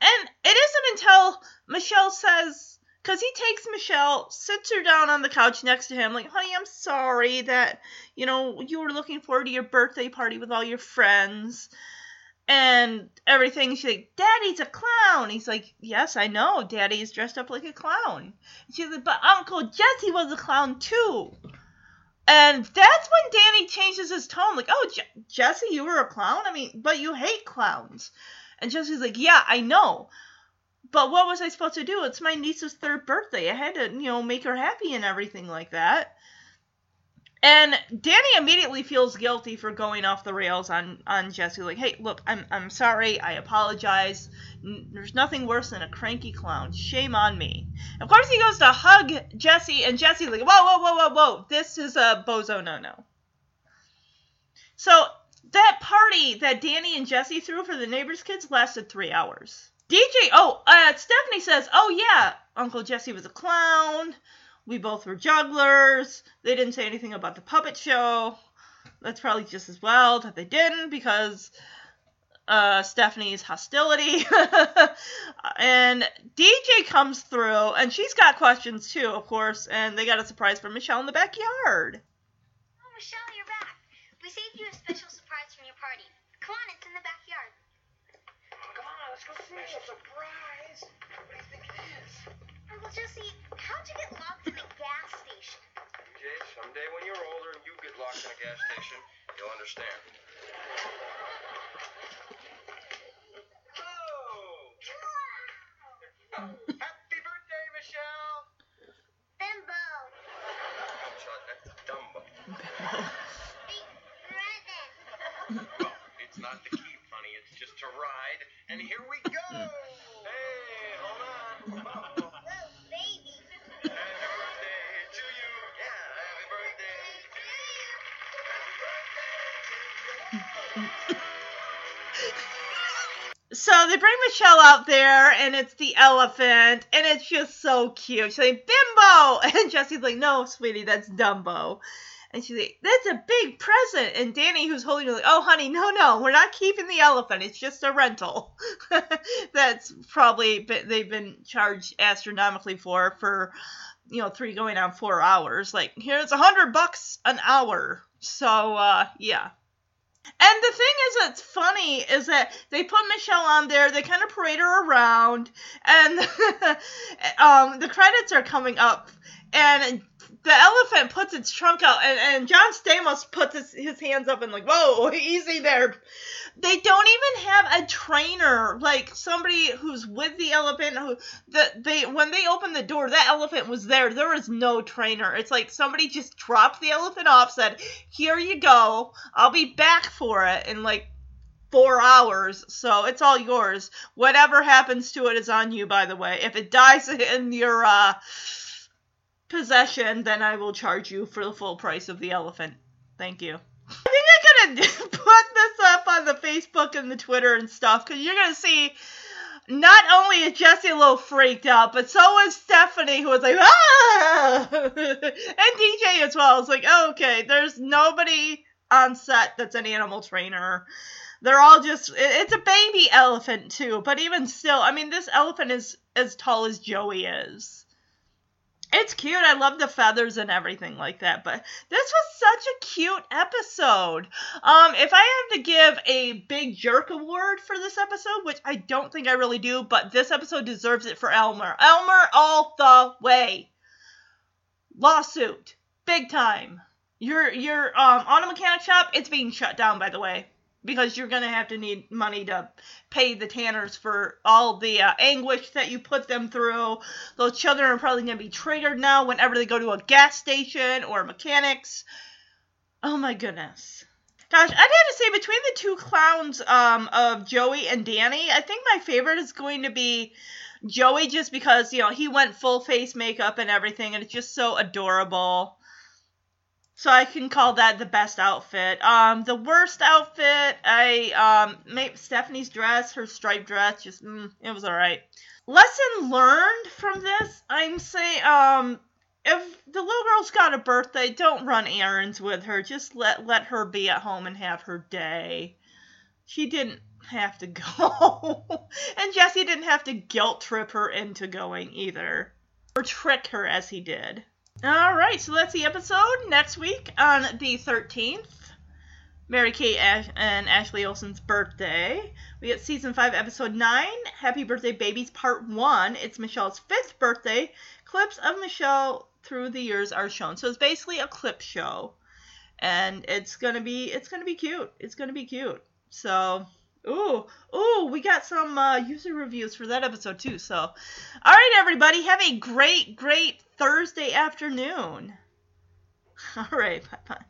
And it isn't until Michelle says, because he takes Michelle, sits her down on the couch next to him, like, honey, I'm sorry that you know you were looking forward to your birthday party with all your friends and everything. She's like, Daddy's a clown. He's like, Yes, I know. Daddy is dressed up like a clown. She's like, But Uncle Jesse was a clown too. And that's when Danny changes his tone. Like, Oh, Je- Jesse, you were a clown? I mean, but you hate clowns. And Jesse's like, Yeah, I know. But what was I supposed to do? It's my niece's third birthday. I had to, you know, make her happy and everything like that. And Danny immediately feels guilty for going off the rails on on Jesse. Like, hey, look, I'm I'm sorry. I apologize. N- There's nothing worse than a cranky clown. Shame on me. Of course, he goes to hug Jesse, and Jesse like, whoa, whoa, whoa, whoa, whoa. This is a bozo no no. So that party that Danny and Jesse threw for the neighbors' kids lasted three hours. DJ, oh, uh, Stephanie says, oh yeah, Uncle Jesse was a clown. We both were jugglers. They didn't say anything about the puppet show. That's probably just as well that they didn't because uh, Stephanie's hostility. and DJ comes through, and she's got questions too, of course, and they got a surprise for Michelle in the backyard. Oh, Michelle, you're back. We saved you a special surprise from your party. Come on, it's in the backyard. Come on, let's go see it. Surprise! Uncle Jesse, how'd you get locked in a gas station? Jay, someday when you're older and you get locked in a gas station, you'll understand. Oh! Happy birthday, Michelle! Bimbo. Oh, that's Dumbo. Big. Well, oh, it's not to keep, honey. It's just to ride. And here we go! So they bring Michelle out there, and it's the elephant, and it's just so cute. She's like, Bimbo! And Jesse's like, no, sweetie, that's Dumbo. And she's like, that's a big present. And Danny, who's holding her, like, oh, honey, no, no, we're not keeping the elephant. It's just a rental. that's probably been, they've been charged astronomically for, for, you know, three going on four hours. Like, here's a hundred bucks an hour. So, uh, yeah. And the thing is that's funny is that they put Michelle on there, they kind of parade her around, and um, the credits are coming up, and the elephant puts its trunk out, and, and John Stamos puts his, his hands up and like, whoa, easy there. They don't even have a trainer, like somebody who's with the elephant. Who the they when they opened the door, that elephant was there. There was no trainer. It's like somebody just dropped the elephant off, said, "Here you go. I'll be back for it," and like four hours, so it's all yours. Whatever happens to it is on you, by the way. If it dies in your uh, possession, then I will charge you for the full price of the elephant. Thank you. I think I'm gonna put this up on the Facebook and the Twitter and stuff because you're gonna see. Not only is Jesse a little freaked out, but so is Stephanie, who was like, ah, and DJ as well. It's like, okay, there's nobody on set that's an animal trainer. They're all just, it's a baby elephant too, but even still, I mean, this elephant is as tall as Joey is. It's cute. I love the feathers and everything like that. But this was such a cute episode. Um, if I have to give a big jerk award for this episode, which I don't think I really do, but this episode deserves it for Elmer. Elmer all the way. Lawsuit. Big time. Your your um auto mechanic shop, it's being shut down by the way because you're going to have to need money to pay the Tanners for all the uh, anguish that you put them through. Those children are probably going to be triggered now whenever they go to a gas station or mechanics. Oh my goodness. Gosh, I'd have to say between the two clowns um, of Joey and Danny, I think my favorite is going to be Joey just because, you know, he went full face makeup and everything and it's just so adorable. So I can call that the best outfit. Um, the worst outfit, I um, maybe Stephanie's dress, her striped dress, just mm, it was all right. Lesson learned from this, I'm saying, um, if the little girl's got a birthday, don't run errands with her. Just let let her be at home and have her day. She didn't have to go, and Jesse didn't have to guilt trip her into going either, or trick her as he did. All right, so that's the episode. Next week on the 13th, Mary Kate Ash- and Ashley Olsen's birthday. We get season 5, episode 9, Happy Birthday Babies, part 1. It's Michelle's fifth birthday. Clips of Michelle through the years are shown. So it's basically a clip show. And it's gonna be it's gonna be cute. It's gonna be cute. So Ooh, ooh, we got some uh, user reviews for that episode too. So, all right, everybody, have a great, great Thursday afternoon. All right, bye bye.